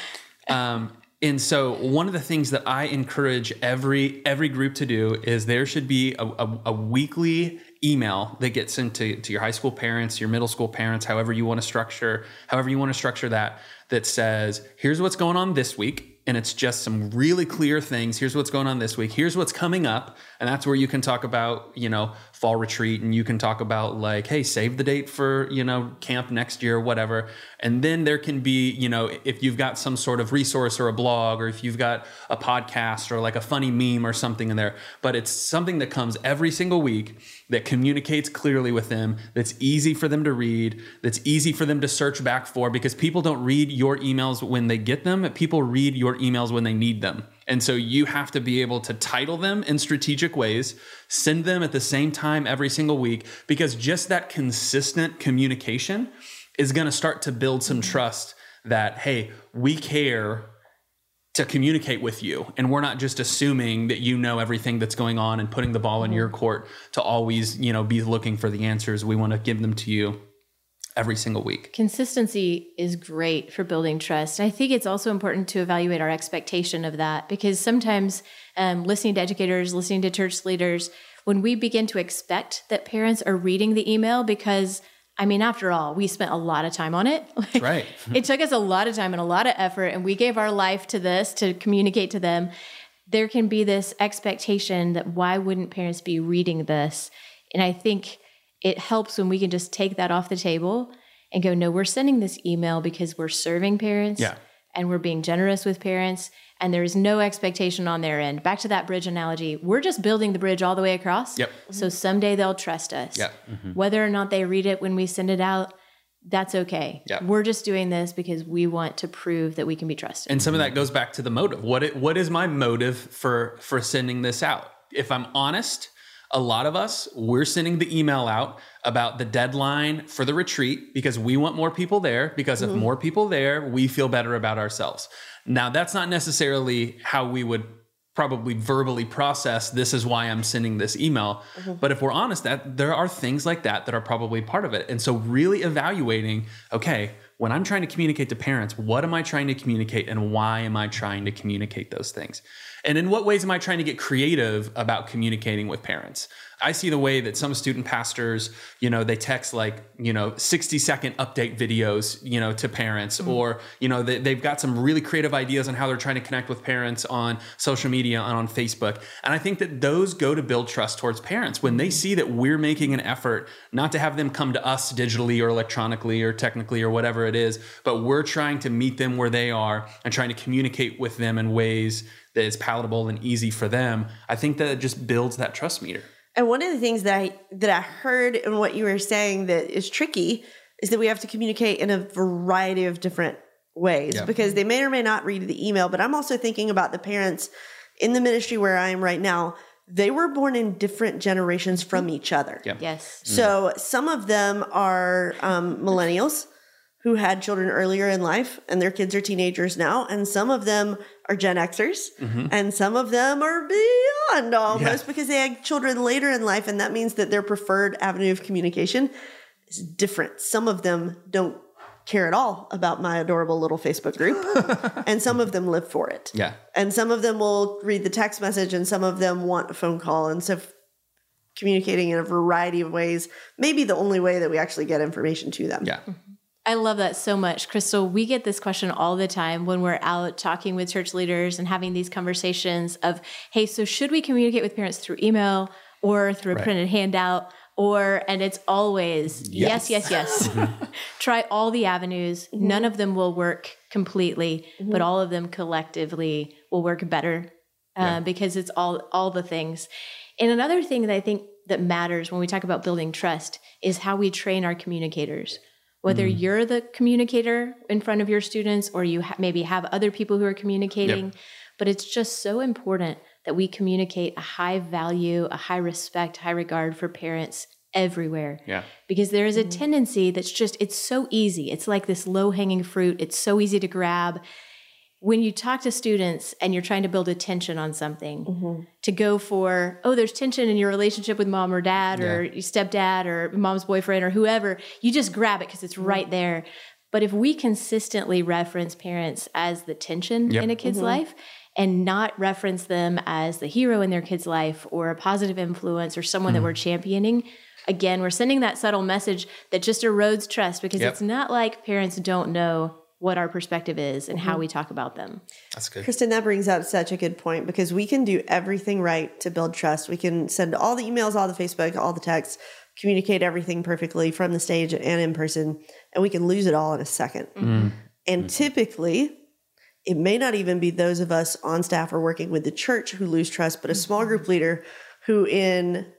Um, and so one of the things that I encourage every every group to do is there should be a, a, a weekly email that gets sent to, to your high school parents, your middle school parents, however you want to structure, however you want to structure that, that says, here's what's going on this week. And it's just some really clear things. Here's what's going on this week. Here's what's coming up. And that's where you can talk about, you know, fall retreat and you can talk about like, hey, save the date for, you know, camp next year, whatever. And then there can be, you know, if you've got some sort of resource or a blog or if you've got a podcast or like a funny meme or something in there, but it's something that comes every single week that communicates clearly with them, that's easy for them to read, that's easy for them to search back for because people don't read your emails when they get them, people read your emails when they need them. And so you have to be able to title them in strategic ways, send them at the same time every single week, because just that consistent communication is going to start to build some trust that, hey, we care to communicate with you. And we're not just assuming that you know everything that's going on and putting the ball in your court to always, you know, be looking for the answers. We want to give them to you every single week. consistency is great for building trust. I think it's also important to evaluate our expectation of that because sometimes um, listening to educators, listening to church leaders, when we begin to expect that parents are reading the email because I mean, after all, we spent a lot of time on it. Like, right. it took us a lot of time and a lot of effort, and we gave our life to this to communicate to them. There can be this expectation that why wouldn't parents be reading this? And I think it helps when we can just take that off the table and go, no, we're sending this email because we're serving parents Yeah. and we're being generous with parents. And there's no expectation on their end. Back to that bridge analogy, we're just building the bridge all the way across. Yep. So mm-hmm. someday they'll trust us. Yep. Mm-hmm. Whether or not they read it when we send it out, that's okay. Yep. We're just doing this because we want to prove that we can be trusted. And some of that goes back to the motive. What it, what is my motive for for sending this out? If I'm honest, a lot of us we're sending the email out about the deadline for the retreat because we want more people there because if mm-hmm. more people there, we feel better about ourselves. Now, that's not necessarily how we would probably verbally process this is why I'm sending this email. Mm-hmm. But if we're honest that there are things like that that are probably part of it. And so really evaluating, okay, when I'm trying to communicate to parents, what am I trying to communicate and why am I trying to communicate those things? And in what ways am I trying to get creative about communicating with parents? I see the way that some student pastors, you know, they text like, you know, 60 second update videos, you know, to parents, mm-hmm. or, you know, they, they've got some really creative ideas on how they're trying to connect with parents on social media and on Facebook. And I think that those go to build trust towards parents when they see that we're making an effort not to have them come to us digitally or electronically or technically or whatever it is, but we're trying to meet them where they are and trying to communicate with them in ways that is palatable and easy for them. I think that it just builds that trust meter. And one of the things that I that I heard in what you were saying that is tricky is that we have to communicate in a variety of different ways yeah. because they may or may not read the email. But I'm also thinking about the parents in the ministry where I am right now. They were born in different generations from each other. Yeah. Yes. So some of them are um, millennials who had children earlier in life and their kids are teenagers now. And some of them are Gen Xers mm-hmm. and some of them are beyond almost yeah. because they had children later in life. And that means that their preferred avenue of communication is different. Some of them don't care at all about my adorable little Facebook group. and some of them live for it. Yeah. And some of them will read the text message and some of them want a phone call. And so communicating in a variety of ways may be the only way that we actually get information to them. Yeah. Mm-hmm. I love that so much. Crystal, we get this question all the time when we're out talking with church leaders and having these conversations of, hey, so should we communicate with parents through email or through a right. printed handout? Or, and it's always yes, yes, yes. yes. Try all the avenues. Mm-hmm. None of them will work completely, mm-hmm. but all of them collectively will work better uh, yeah. because it's all all the things. And another thing that I think that matters when we talk about building trust is how we train our communicators whether mm. you're the communicator in front of your students or you ha- maybe have other people who are communicating. Yep. But it's just so important that we communicate a high value, a high respect, high regard for parents everywhere. Yeah. Because there is a mm-hmm. tendency that's just, it's so easy. It's like this low hanging fruit. It's so easy to grab when you talk to students and you're trying to build a tension on something mm-hmm. to go for oh there's tension in your relationship with mom or dad yeah. or your stepdad or mom's boyfriend or whoever you just grab it because it's mm-hmm. right there but if we consistently reference parents as the tension yep. in a kid's mm-hmm. life and not reference them as the hero in their kid's life or a positive influence or someone that mm-hmm. we're championing again we're sending that subtle message that just erodes trust because yep. it's not like parents don't know what our perspective is and mm-hmm. how we talk about them. That's good. Kristen, that brings up such a good point because we can do everything right to build trust. We can send all the emails, all the Facebook, all the texts, communicate everything perfectly from the stage and in person, and we can lose it all in a 2nd mm-hmm. And mm-hmm. typically, it may not even be those of us on staff or working with the church who lose trust, but a small group leader who, in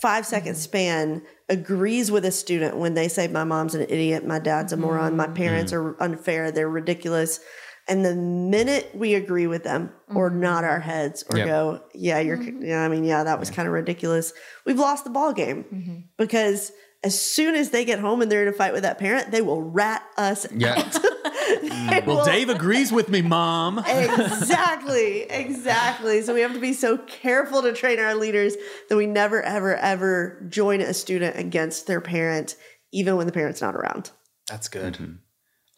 five second mm-hmm. span, agrees with a student when they say my mom's an idiot, my dad's a moron, my parents mm. are unfair, they're ridiculous. And the minute we agree with them or mm-hmm. nod our heads or yep. go, yeah, you're, mm-hmm. yeah, I mean, yeah, that was yeah. kind of ridiculous. We've lost the ball game mm-hmm. because as soon as they get home and they're in a fight with that parent, they will rat us yeah. out. well, Dave agrees with me, mom. exactly, exactly. So we have to be so careful to train our leaders that we never, ever, ever join a student against their parent, even when the parent's not around. That's good. Mm-hmm.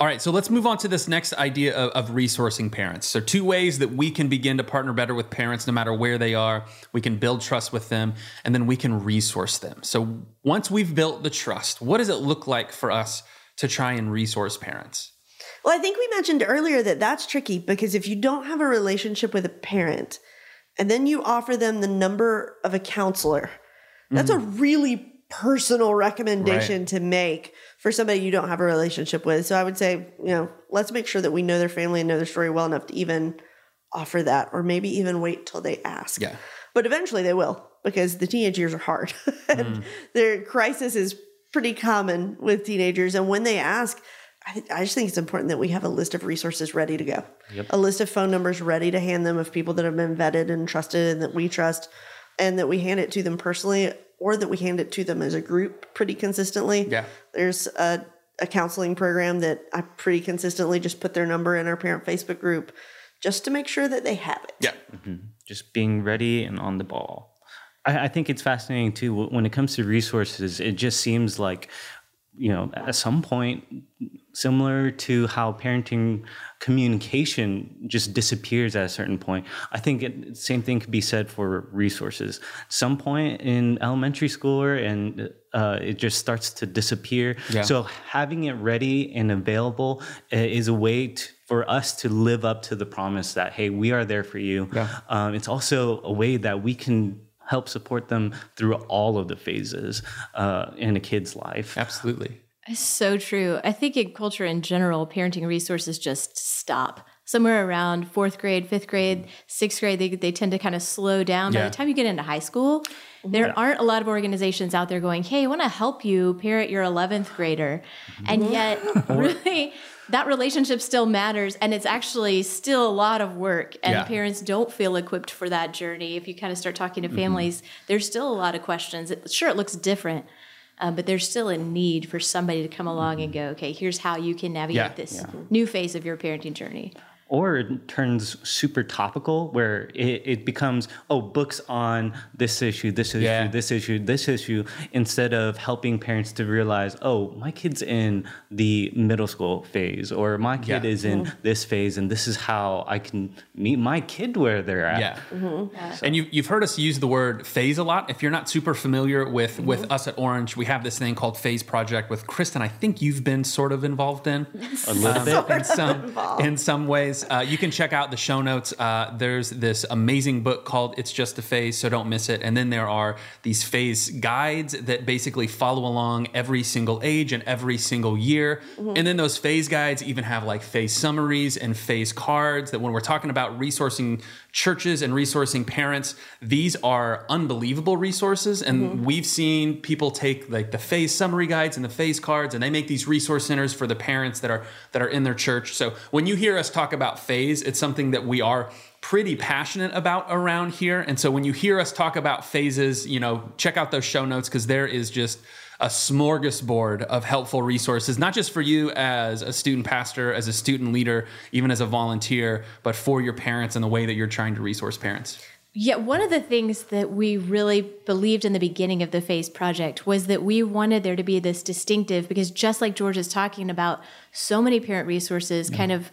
All right, so let's move on to this next idea of, of, resourcing parents. So, two ways that we can begin to partner better with parents, no matter where they are. We can build trust with them, and then we can resource them. So, once we've built the trust, what does it look like for us to try and resource parents? Well, I think we mentioned earlier that that's tricky because if you don't have a relationship with a parent and then you offer them the number of a counselor, that's mm-hmm. a really personal recommendation right. to make for somebody you don't have a relationship with. So I would say, you know, let's make sure that we know their family and know their story well enough to even offer that or maybe even wait till they ask. Yeah. But eventually they will because the teenage years are hard. and mm. their crisis is pretty common with teenagers and when they ask, I, I, just think it's important that we have a list of resources ready to go. Yep. A list of phone numbers ready to hand them of people that have been vetted and trusted and that we trust and that we hand it to them personally or that we hand it to them as a group pretty consistently. Yeah. There's a, a counseling program that I pretty consistently just put their number in our parent Facebook group just to make sure that they have it. Yeah. Mm-hmm. Just being ready and on the ball. I, I think it's fascinating too when it comes to resources. It just seems like you know, at some point, similar to how parenting communication just disappears at a certain point. I think it, same thing could be said for resources. Some point in elementary school and uh, it just starts to disappear. Yeah. So having it ready and available uh, is a way to, for us to live up to the promise that hey, we are there for you. Yeah. Um, it's also a way that we can help support them through all of the phases uh, in a kid's life. Absolutely. It's so true. I think in culture in general, parenting resources just stop. Somewhere around fourth grade, fifth grade, sixth grade, they, they tend to kind of slow down. By the time you get into high school, there aren't a lot of organizations out there going, hey, I want to help you parent your 11th grader. And yet, really, that relationship still matters. And it's actually still a lot of work. And Yeah. parents don't feel equipped for that journey. If you kind of start talking to mm-hmm. families, there's still a lot of questions. It, sure, it looks different. Um, but there's still a need for somebody to come along and go, okay, here's how you can navigate Yeah. this new phase of your parenting journey. Or it turns super topical where it, it becomes oh books on this issue this issue Yeah. this issue this issue instead of helping parents to realize oh my kid's in the middle school phase or my kid Yeah. is in this phase and this is how i can meet my kid where they're at Yeah. Mm-hmm. And you, you've heard us use the word phase a lot. If you're not super familiar with, mm-hmm. with us at Orange, we have this thing called Phase Project with Kristen. I think you've been sort of involved in a little um, bit in some in some ways. Uh, you can check out the show notes. Uh, there's this amazing book called "It's Just a Phase," so don't miss it. And then there are these phase guides that basically follow along every single age and every single year. And then those phase guides even have like phase summaries and phase cards. That when we're talking about resourcing churches and resourcing parents, these are unbelievable resources. And mm-hmm. we've seen people take like the phase summary guides and the phase cards, and they make these resource centers for the parents that are that are in their church. So when you hear us talk about phase, it's something that we are pretty passionate about around here. And so when you hear us talk about phases, you know, check out those show notes because there is just a smorgasbord of helpful resources, not just for you as a student pastor, as a student leader, even as a volunteer, but for your parents and the way that you're trying to resource parents. Yeah, one of the things that we really believed in the beginning of the Phase Project was that we wanted there to be this distinctive, because just like George is talking about, so many parent resources kind of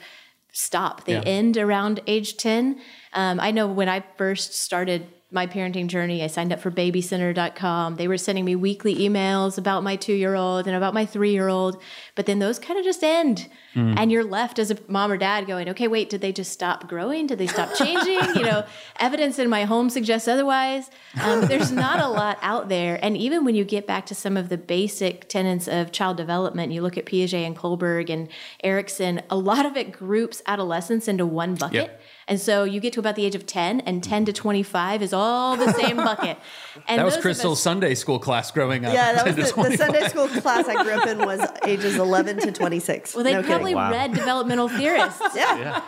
stop. They Yeah. end around age 10. Um, I know when I first started my parenting journey, I signed up for babycenter.com. They were sending me weekly emails about my two year old and about my three year old. But then those kind of just end. And you're left as a mom or dad going, okay, wait, did they just stop growing? Did they stop changing? you know, evidence in my home suggests otherwise. Um, there's not a lot out there. And even when you get back to some of the basic tenets of child development, you look at Piaget and Kohlberg and Erikson, a lot of it groups adolescence into one bucket. Yep. And so you get to about the age of 10, and 10 to 25 is all the same bucket. And That was Crystal's us- Sunday school class growing up. Yeah, that was the, the Sunday school class I grew up in was ages 11 to 26. Well, they no probably Wow. read developmental theorists. Yeah.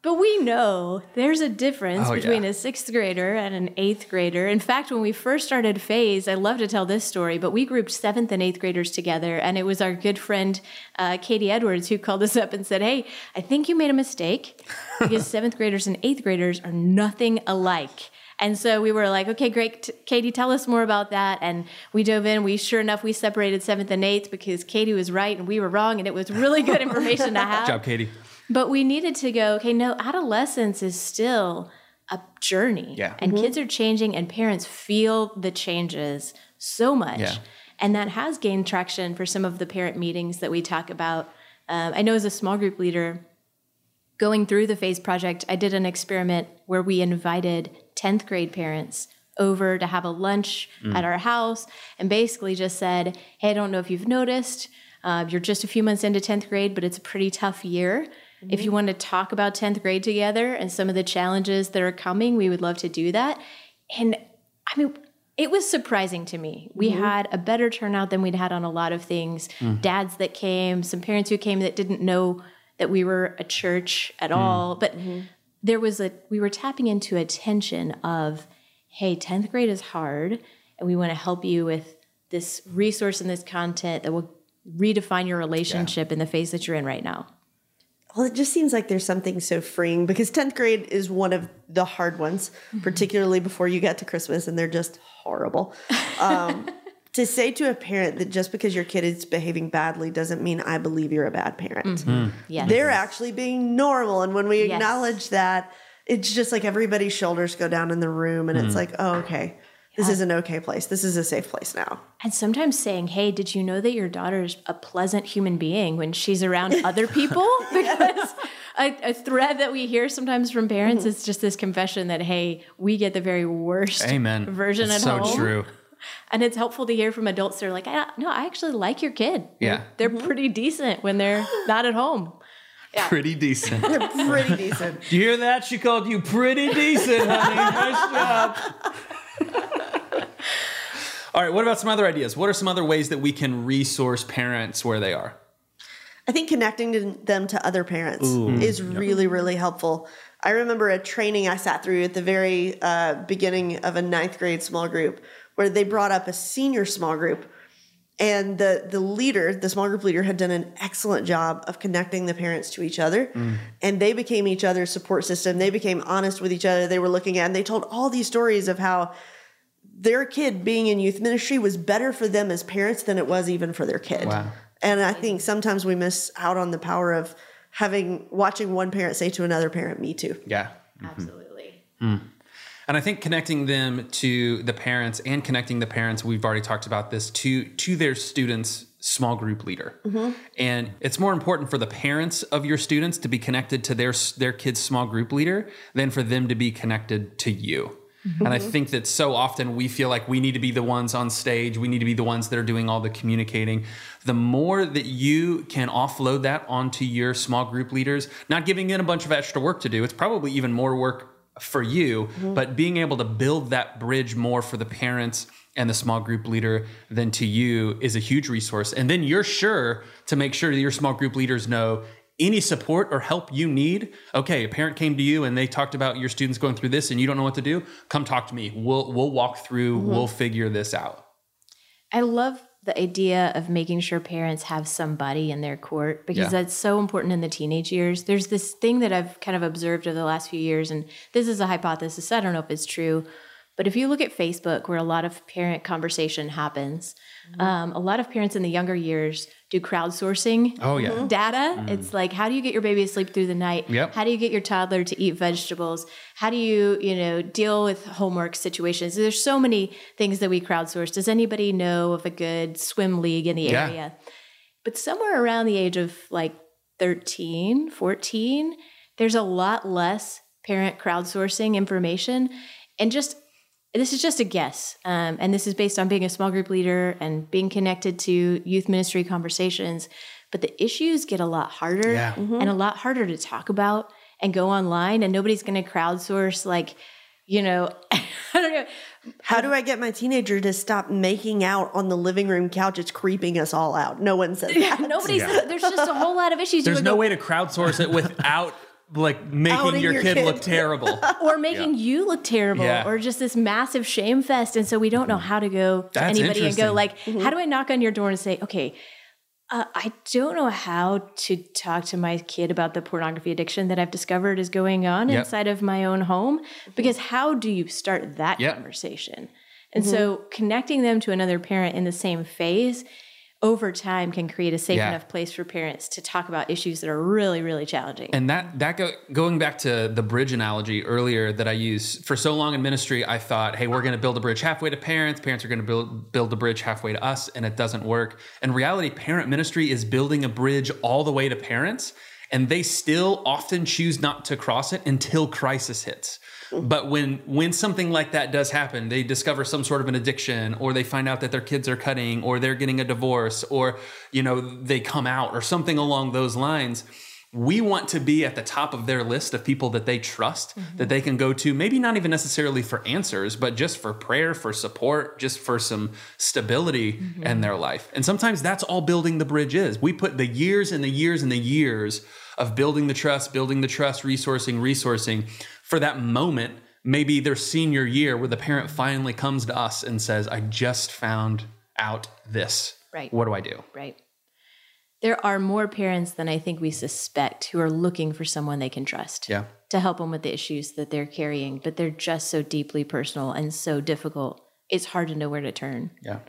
But we know there's a difference Oh, between yeah. a sixth grader and an eighth grader. In fact, when we first started Phase, I love to tell this story, but we grouped seventh and eighth graders together. And it was our good friend, uh, Katie Edwards, who called us up and said, Hey, I think you made a mistake because seventh graders and eighth graders are nothing alike. And so we were like, okay, great. T- Katie, tell us more about that. And we dove in. We sure enough, we separated seventh and eighth because Katie was right and we were wrong. And it was really good information to have. Good job, Katie. But we needed to go, okay, no, adolescence is still a journey. Yeah. And kids are changing and parents feel the changes so much. Yeah. And that has gained traction for some of the parent meetings that we talk about. Um, I know as a small group leader, going through the phase project, I did an experiment where we invited 10th grade parents over to have a lunch mm. at our house and basically just said, Hey, I don't know if you've noticed, uh, you're just a few months into 10th grade, but it's a pretty tough year. If you mm-hmm. want to talk about 10th grade together and some of the challenges that are coming, we would love to do that. And I mean, it was surprising to me. We mm-hmm. had a better turnout than we'd had on a lot of things. Mm-hmm. Dads that came, some parents who came that didn't know that we were a church at mm. all. But there was a, we were tapping into a tension of, hey, 10th grade is hard, and we want to help you with this resource and this content that will redefine your relationship in the phase that you're in right now. Well, it just seems like there's something so freeing because 10th grade is one of the hard ones, particularly before you get to Christmas, and they're just horrible. Um, to say to a parent that just because your kid is behaving badly doesn't mean I believe you're a bad parent. Mm-hmm. Hmm. Yes. They're actually being normal. And when we Yes. acknowledge that, it's just like everybody's shoulders go down in the room and it's hmm. like, oh, okay, this is an okay place. This is a safe place now. And sometimes saying, "Hey, did you know that your daughter's a pleasant human being when she's around other people?" because a, a thread that we hear sometimes from parents mm-hmm. is just this confession that, "Hey, we get the very worst Amen. version That's at so home." true. And it's helpful to hear from adults that are like, I, "No, I actually like your kid. Yeah. they're pretty decent when they're not at home." Pretty decent. They're pretty decent. Do you hear that? She called you pretty decent, honey. Nice job. All right, what about some other ideas? What are some other ways that we can resource parents where they are? I think connecting to them to other parents is really, really helpful. I remember a training I sat through at the very uh, beginning of a ninth grade small group where they brought up a senior small group. And the, the leader, the small group leader, had done an excellent job of connecting the parents to each other. Mm. And they became each other's support system. They became honest with each other. They were looking at, and they told all these stories of how their kid being in youth ministry was better for them as parents than it was even for their kid. Wow. And I think sometimes we miss out on the power of having watching one parent say to another parent, "Me too." Yeah. Mm-hmm. Absolutely. Mm. And I think connecting them to the parents and connecting the parents, we've already talked about this, to to their students' small group leader. Mm-hmm. And it's more important for the parents of your students to be connected to their their kids' small group leader than for them to be connected to you. Mm-hmm. And I think that so often we feel like we need to be the ones on stage, we need to be the ones that are doing all the communicating. The more that you can offload that onto your small group leaders, not giving in a bunch of extra work to do, it's probably even more work for you, mm-hmm. but being able to build that bridge more for the parents and the small group leader than to you is a huge resource. And then you're sure to make sure that your small group leaders know any support or help you need. Okay, a parent came to you and they talked about your students going through this and you don't know what to do. Come talk to me. We'll we'll walk through, mm-hmm. we'll figure this out. I love the idea of making sure parents have somebody in their court because Yeah. that's so important in the teenage years. There's this thing that I've kind of observed over the last few years, and this is a hypothesis. I don't know if it's true, but if you look at Facebook, where a lot of parent conversation happens, mm-hmm. um, a lot of parents in the younger years do crowdsourcing Oh yeah. Mm-hmm. data. Mm. It's like, how do you get your baby to sleep through the night? Yep. How do you get your toddler to eat vegetables? How do you, you know, deal with homework situations? There's so many things that we crowdsource. Does anybody know of a good swim league in the Yeah. area? But somewhere around the age of like 13, 14, there's a lot less parent crowdsourcing information. And just, this is just a guess. Um, and this is based on being a small group leader and being connected to youth ministry conversations. But the issues get a lot harder Yeah. and a lot harder to talk about and go online. And nobody's going to crowdsource, like, you know, I don't know. How do I get my teenager to stop making out on the living room couch? It's creeping us all out. No one says that. Nobody's, there's just a whole lot of issues. There's no go, way to crowdsource it without like making your, your kid, kid. look terrible. or making you look terrible Yeah. or just this massive shame fest and so we don't know mm-hmm. how to go to That's anybody and go interesting. like mm-hmm. how do i knock on your door and say okay uh, i don't know how to talk to my kid about the pornography addiction that i've discovered is going on Yep. inside of my own home mm-hmm. because how do you start that Yep. conversation and so connecting them to another parent in the same phase over time can create a safe Yeah. enough place for parents to talk about issues that are really really challenging And that that go, going back to the bridge analogy earlier that I used for so long in ministry, I thought, hey, we're going to build a bridge halfway to parents. Parents are going to build build a bridge halfway to us, and it doesn't work. In reality, parent ministry is building a bridge all the way to parents, and they still often choose not to cross it until crisis hits. Hmm. But when when something like that does happen, they discover some sort of an addiction, or they find out that their kids are cutting, or they're getting a divorce, or you know they come out, or something along those lines we want to be at the top of their list of people that they trust mm-hmm. that they can go to maybe not even necessarily for answers but just for prayer for support just for some stability mm-hmm. in their life. And sometimes that's all building the bridge is. We put the years and the years and the years of building the trust building the trust resourcing resourcing for that moment maybe their senior year where the parent finally comes to us and says i just found out this. Right. what do i do? Right. There are more parents than I think we suspect who are looking for someone they can trust yeah to help them with the issues that they're carrying, but they're just so deeply personal and so difficult. It's hard to know where to turn. yeah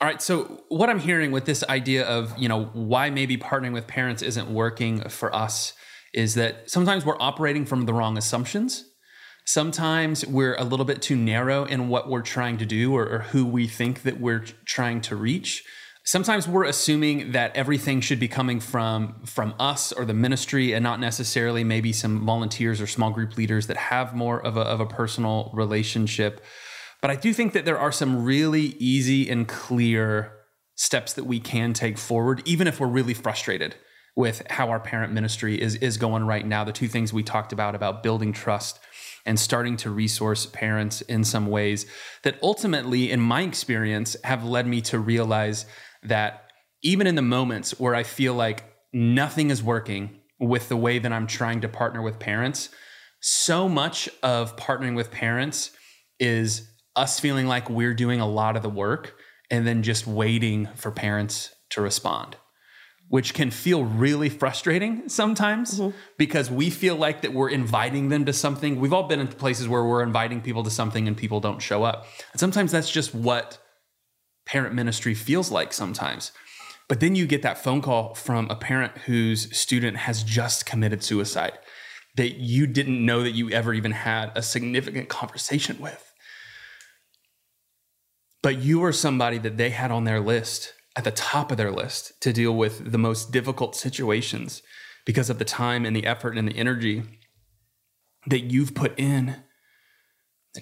All right. So what I'm hearing with this idea of, you know, why maybe partnering with parents isn't working for us is that sometimes we're operating from the wrong assumptions. Sometimes we're a little bit too narrow in what we're trying to do or, or who we think that we're trying to reach. Sometimes we're assuming that everything should be coming from from us or the ministry and not necessarily maybe some volunteers or small group leaders that have more of a, of a personal relationship. But I do think that there are some really easy and clear steps that we can take forward, even if we're really frustrated with how our parent ministry is, is going right now. The two things we talked about, about building trust and starting to resource parents in some ways that ultimately, in my experience, have led me to realize that even in the moments where I feel like nothing is working with the way that I'm trying to partner with parents, so much of partnering with parents is us feeling like we're doing a lot of the work and then just waiting for parents to respond which can feel really frustrating sometimes mm-hmm. because we feel like that we're inviting them to something. We've all been in places where we're inviting people to something and people don't show up. And sometimes that's just what parent ministry feels like sometimes. But then you get that phone call from a parent whose student has just committed suicide that you didn't know that you ever even had a significant conversation with. But you were somebody that they had on their list at the top of their list to deal with the most difficult situations because of the time and the effort and the energy that you've put in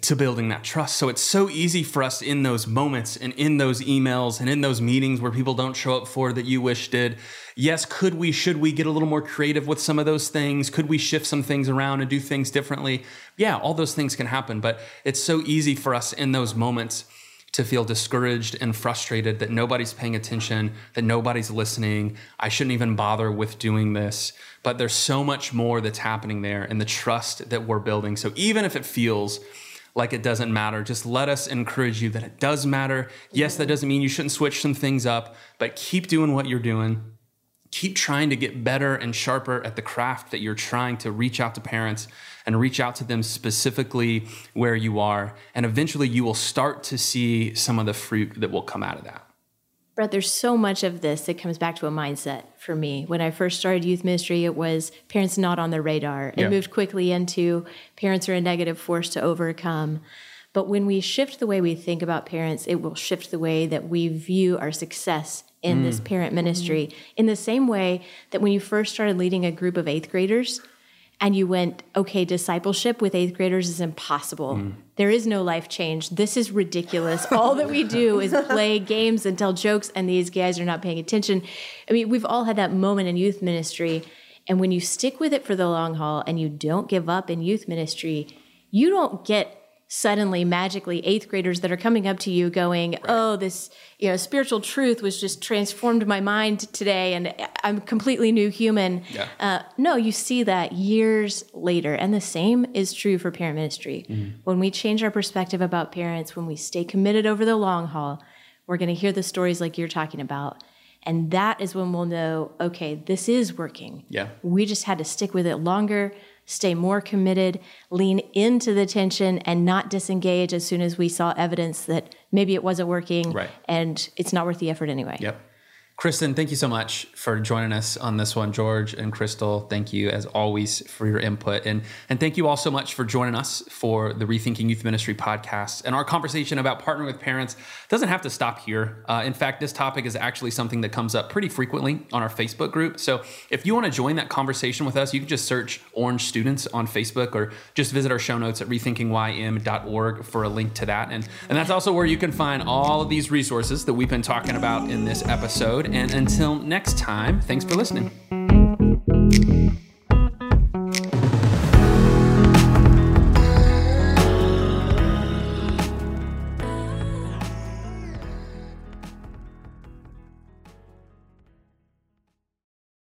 to building that trust. So it's so easy for us in those moments and in those emails and in those meetings where people don't show up for that you wish did. Yes, could we, should we get a little more creative with some of those things? Could we shift some things around and do things differently? Yeah, all those things can happen, but it's so easy for us in those moments to feel discouraged and frustrated that nobody's paying attention, that nobody's listening. I shouldn't even bother with doing this. But there's so much more that's happening there and the trust that we're building. So even if it feels like it doesn't matter, just let us encourage you that it does matter. Yes, that doesn't mean you shouldn't switch some things up, but keep doing what you're doing keep trying to get better and sharper at the craft that you're trying to reach out to parents and reach out to them specifically where you are. And eventually you will start to see some of the fruit that will come out of that. Brett, there's so much of this that comes back to a mindset for me. When I first started youth ministry, it was parents not on the radar. It yeah. moved quickly into parents are a negative force to overcome. But when we shift the way we think about parents, it will shift the way that we view our success in mm. this parent ministry. Mm. In the same way that when you first started leading a group of eighth graders, and you went, okay, discipleship with eighth graders is impossible. Mm. There is no life change. This is ridiculous. all that we do is play games and tell jokes, and these guys are not paying attention. I mean, we've all had that moment in youth ministry. And when you stick with it for the long haul and you don't give up in youth ministry, you don't get suddenly magically eighth graders that are coming up to you going right. oh this you know spiritual truth was just transformed my mind today and i'm a completely new human yeah. uh, no you see that years later and the same is true for parent ministry mm-hmm. when we change our perspective about parents when we stay committed over the long haul we're going to hear the stories like you're talking about and that is when we'll know okay this is working yeah we just had to stick with it longer stay more committed, lean into the tension, and not disengage as soon as we saw evidence that maybe it wasn't working right. and it's not worth the effort anyway. Yep. Kristen, thank you so much for joining us on this one. George and Crystal, thank you as always for your input. And, and thank you all so much for joining us for the Rethinking Youth Ministry podcast. And our conversation about partnering with parents doesn't have to stop here. Uh, in fact, this topic is actually something that comes up pretty frequently on our Facebook group. So if you want to join that conversation with us, you can just search Orange Students on Facebook or just visit our show notes at rethinkingym.org for a link to that. And, and that's also where you can find all of these resources that we've been talking about in this episode. And until next time, thanks for listening.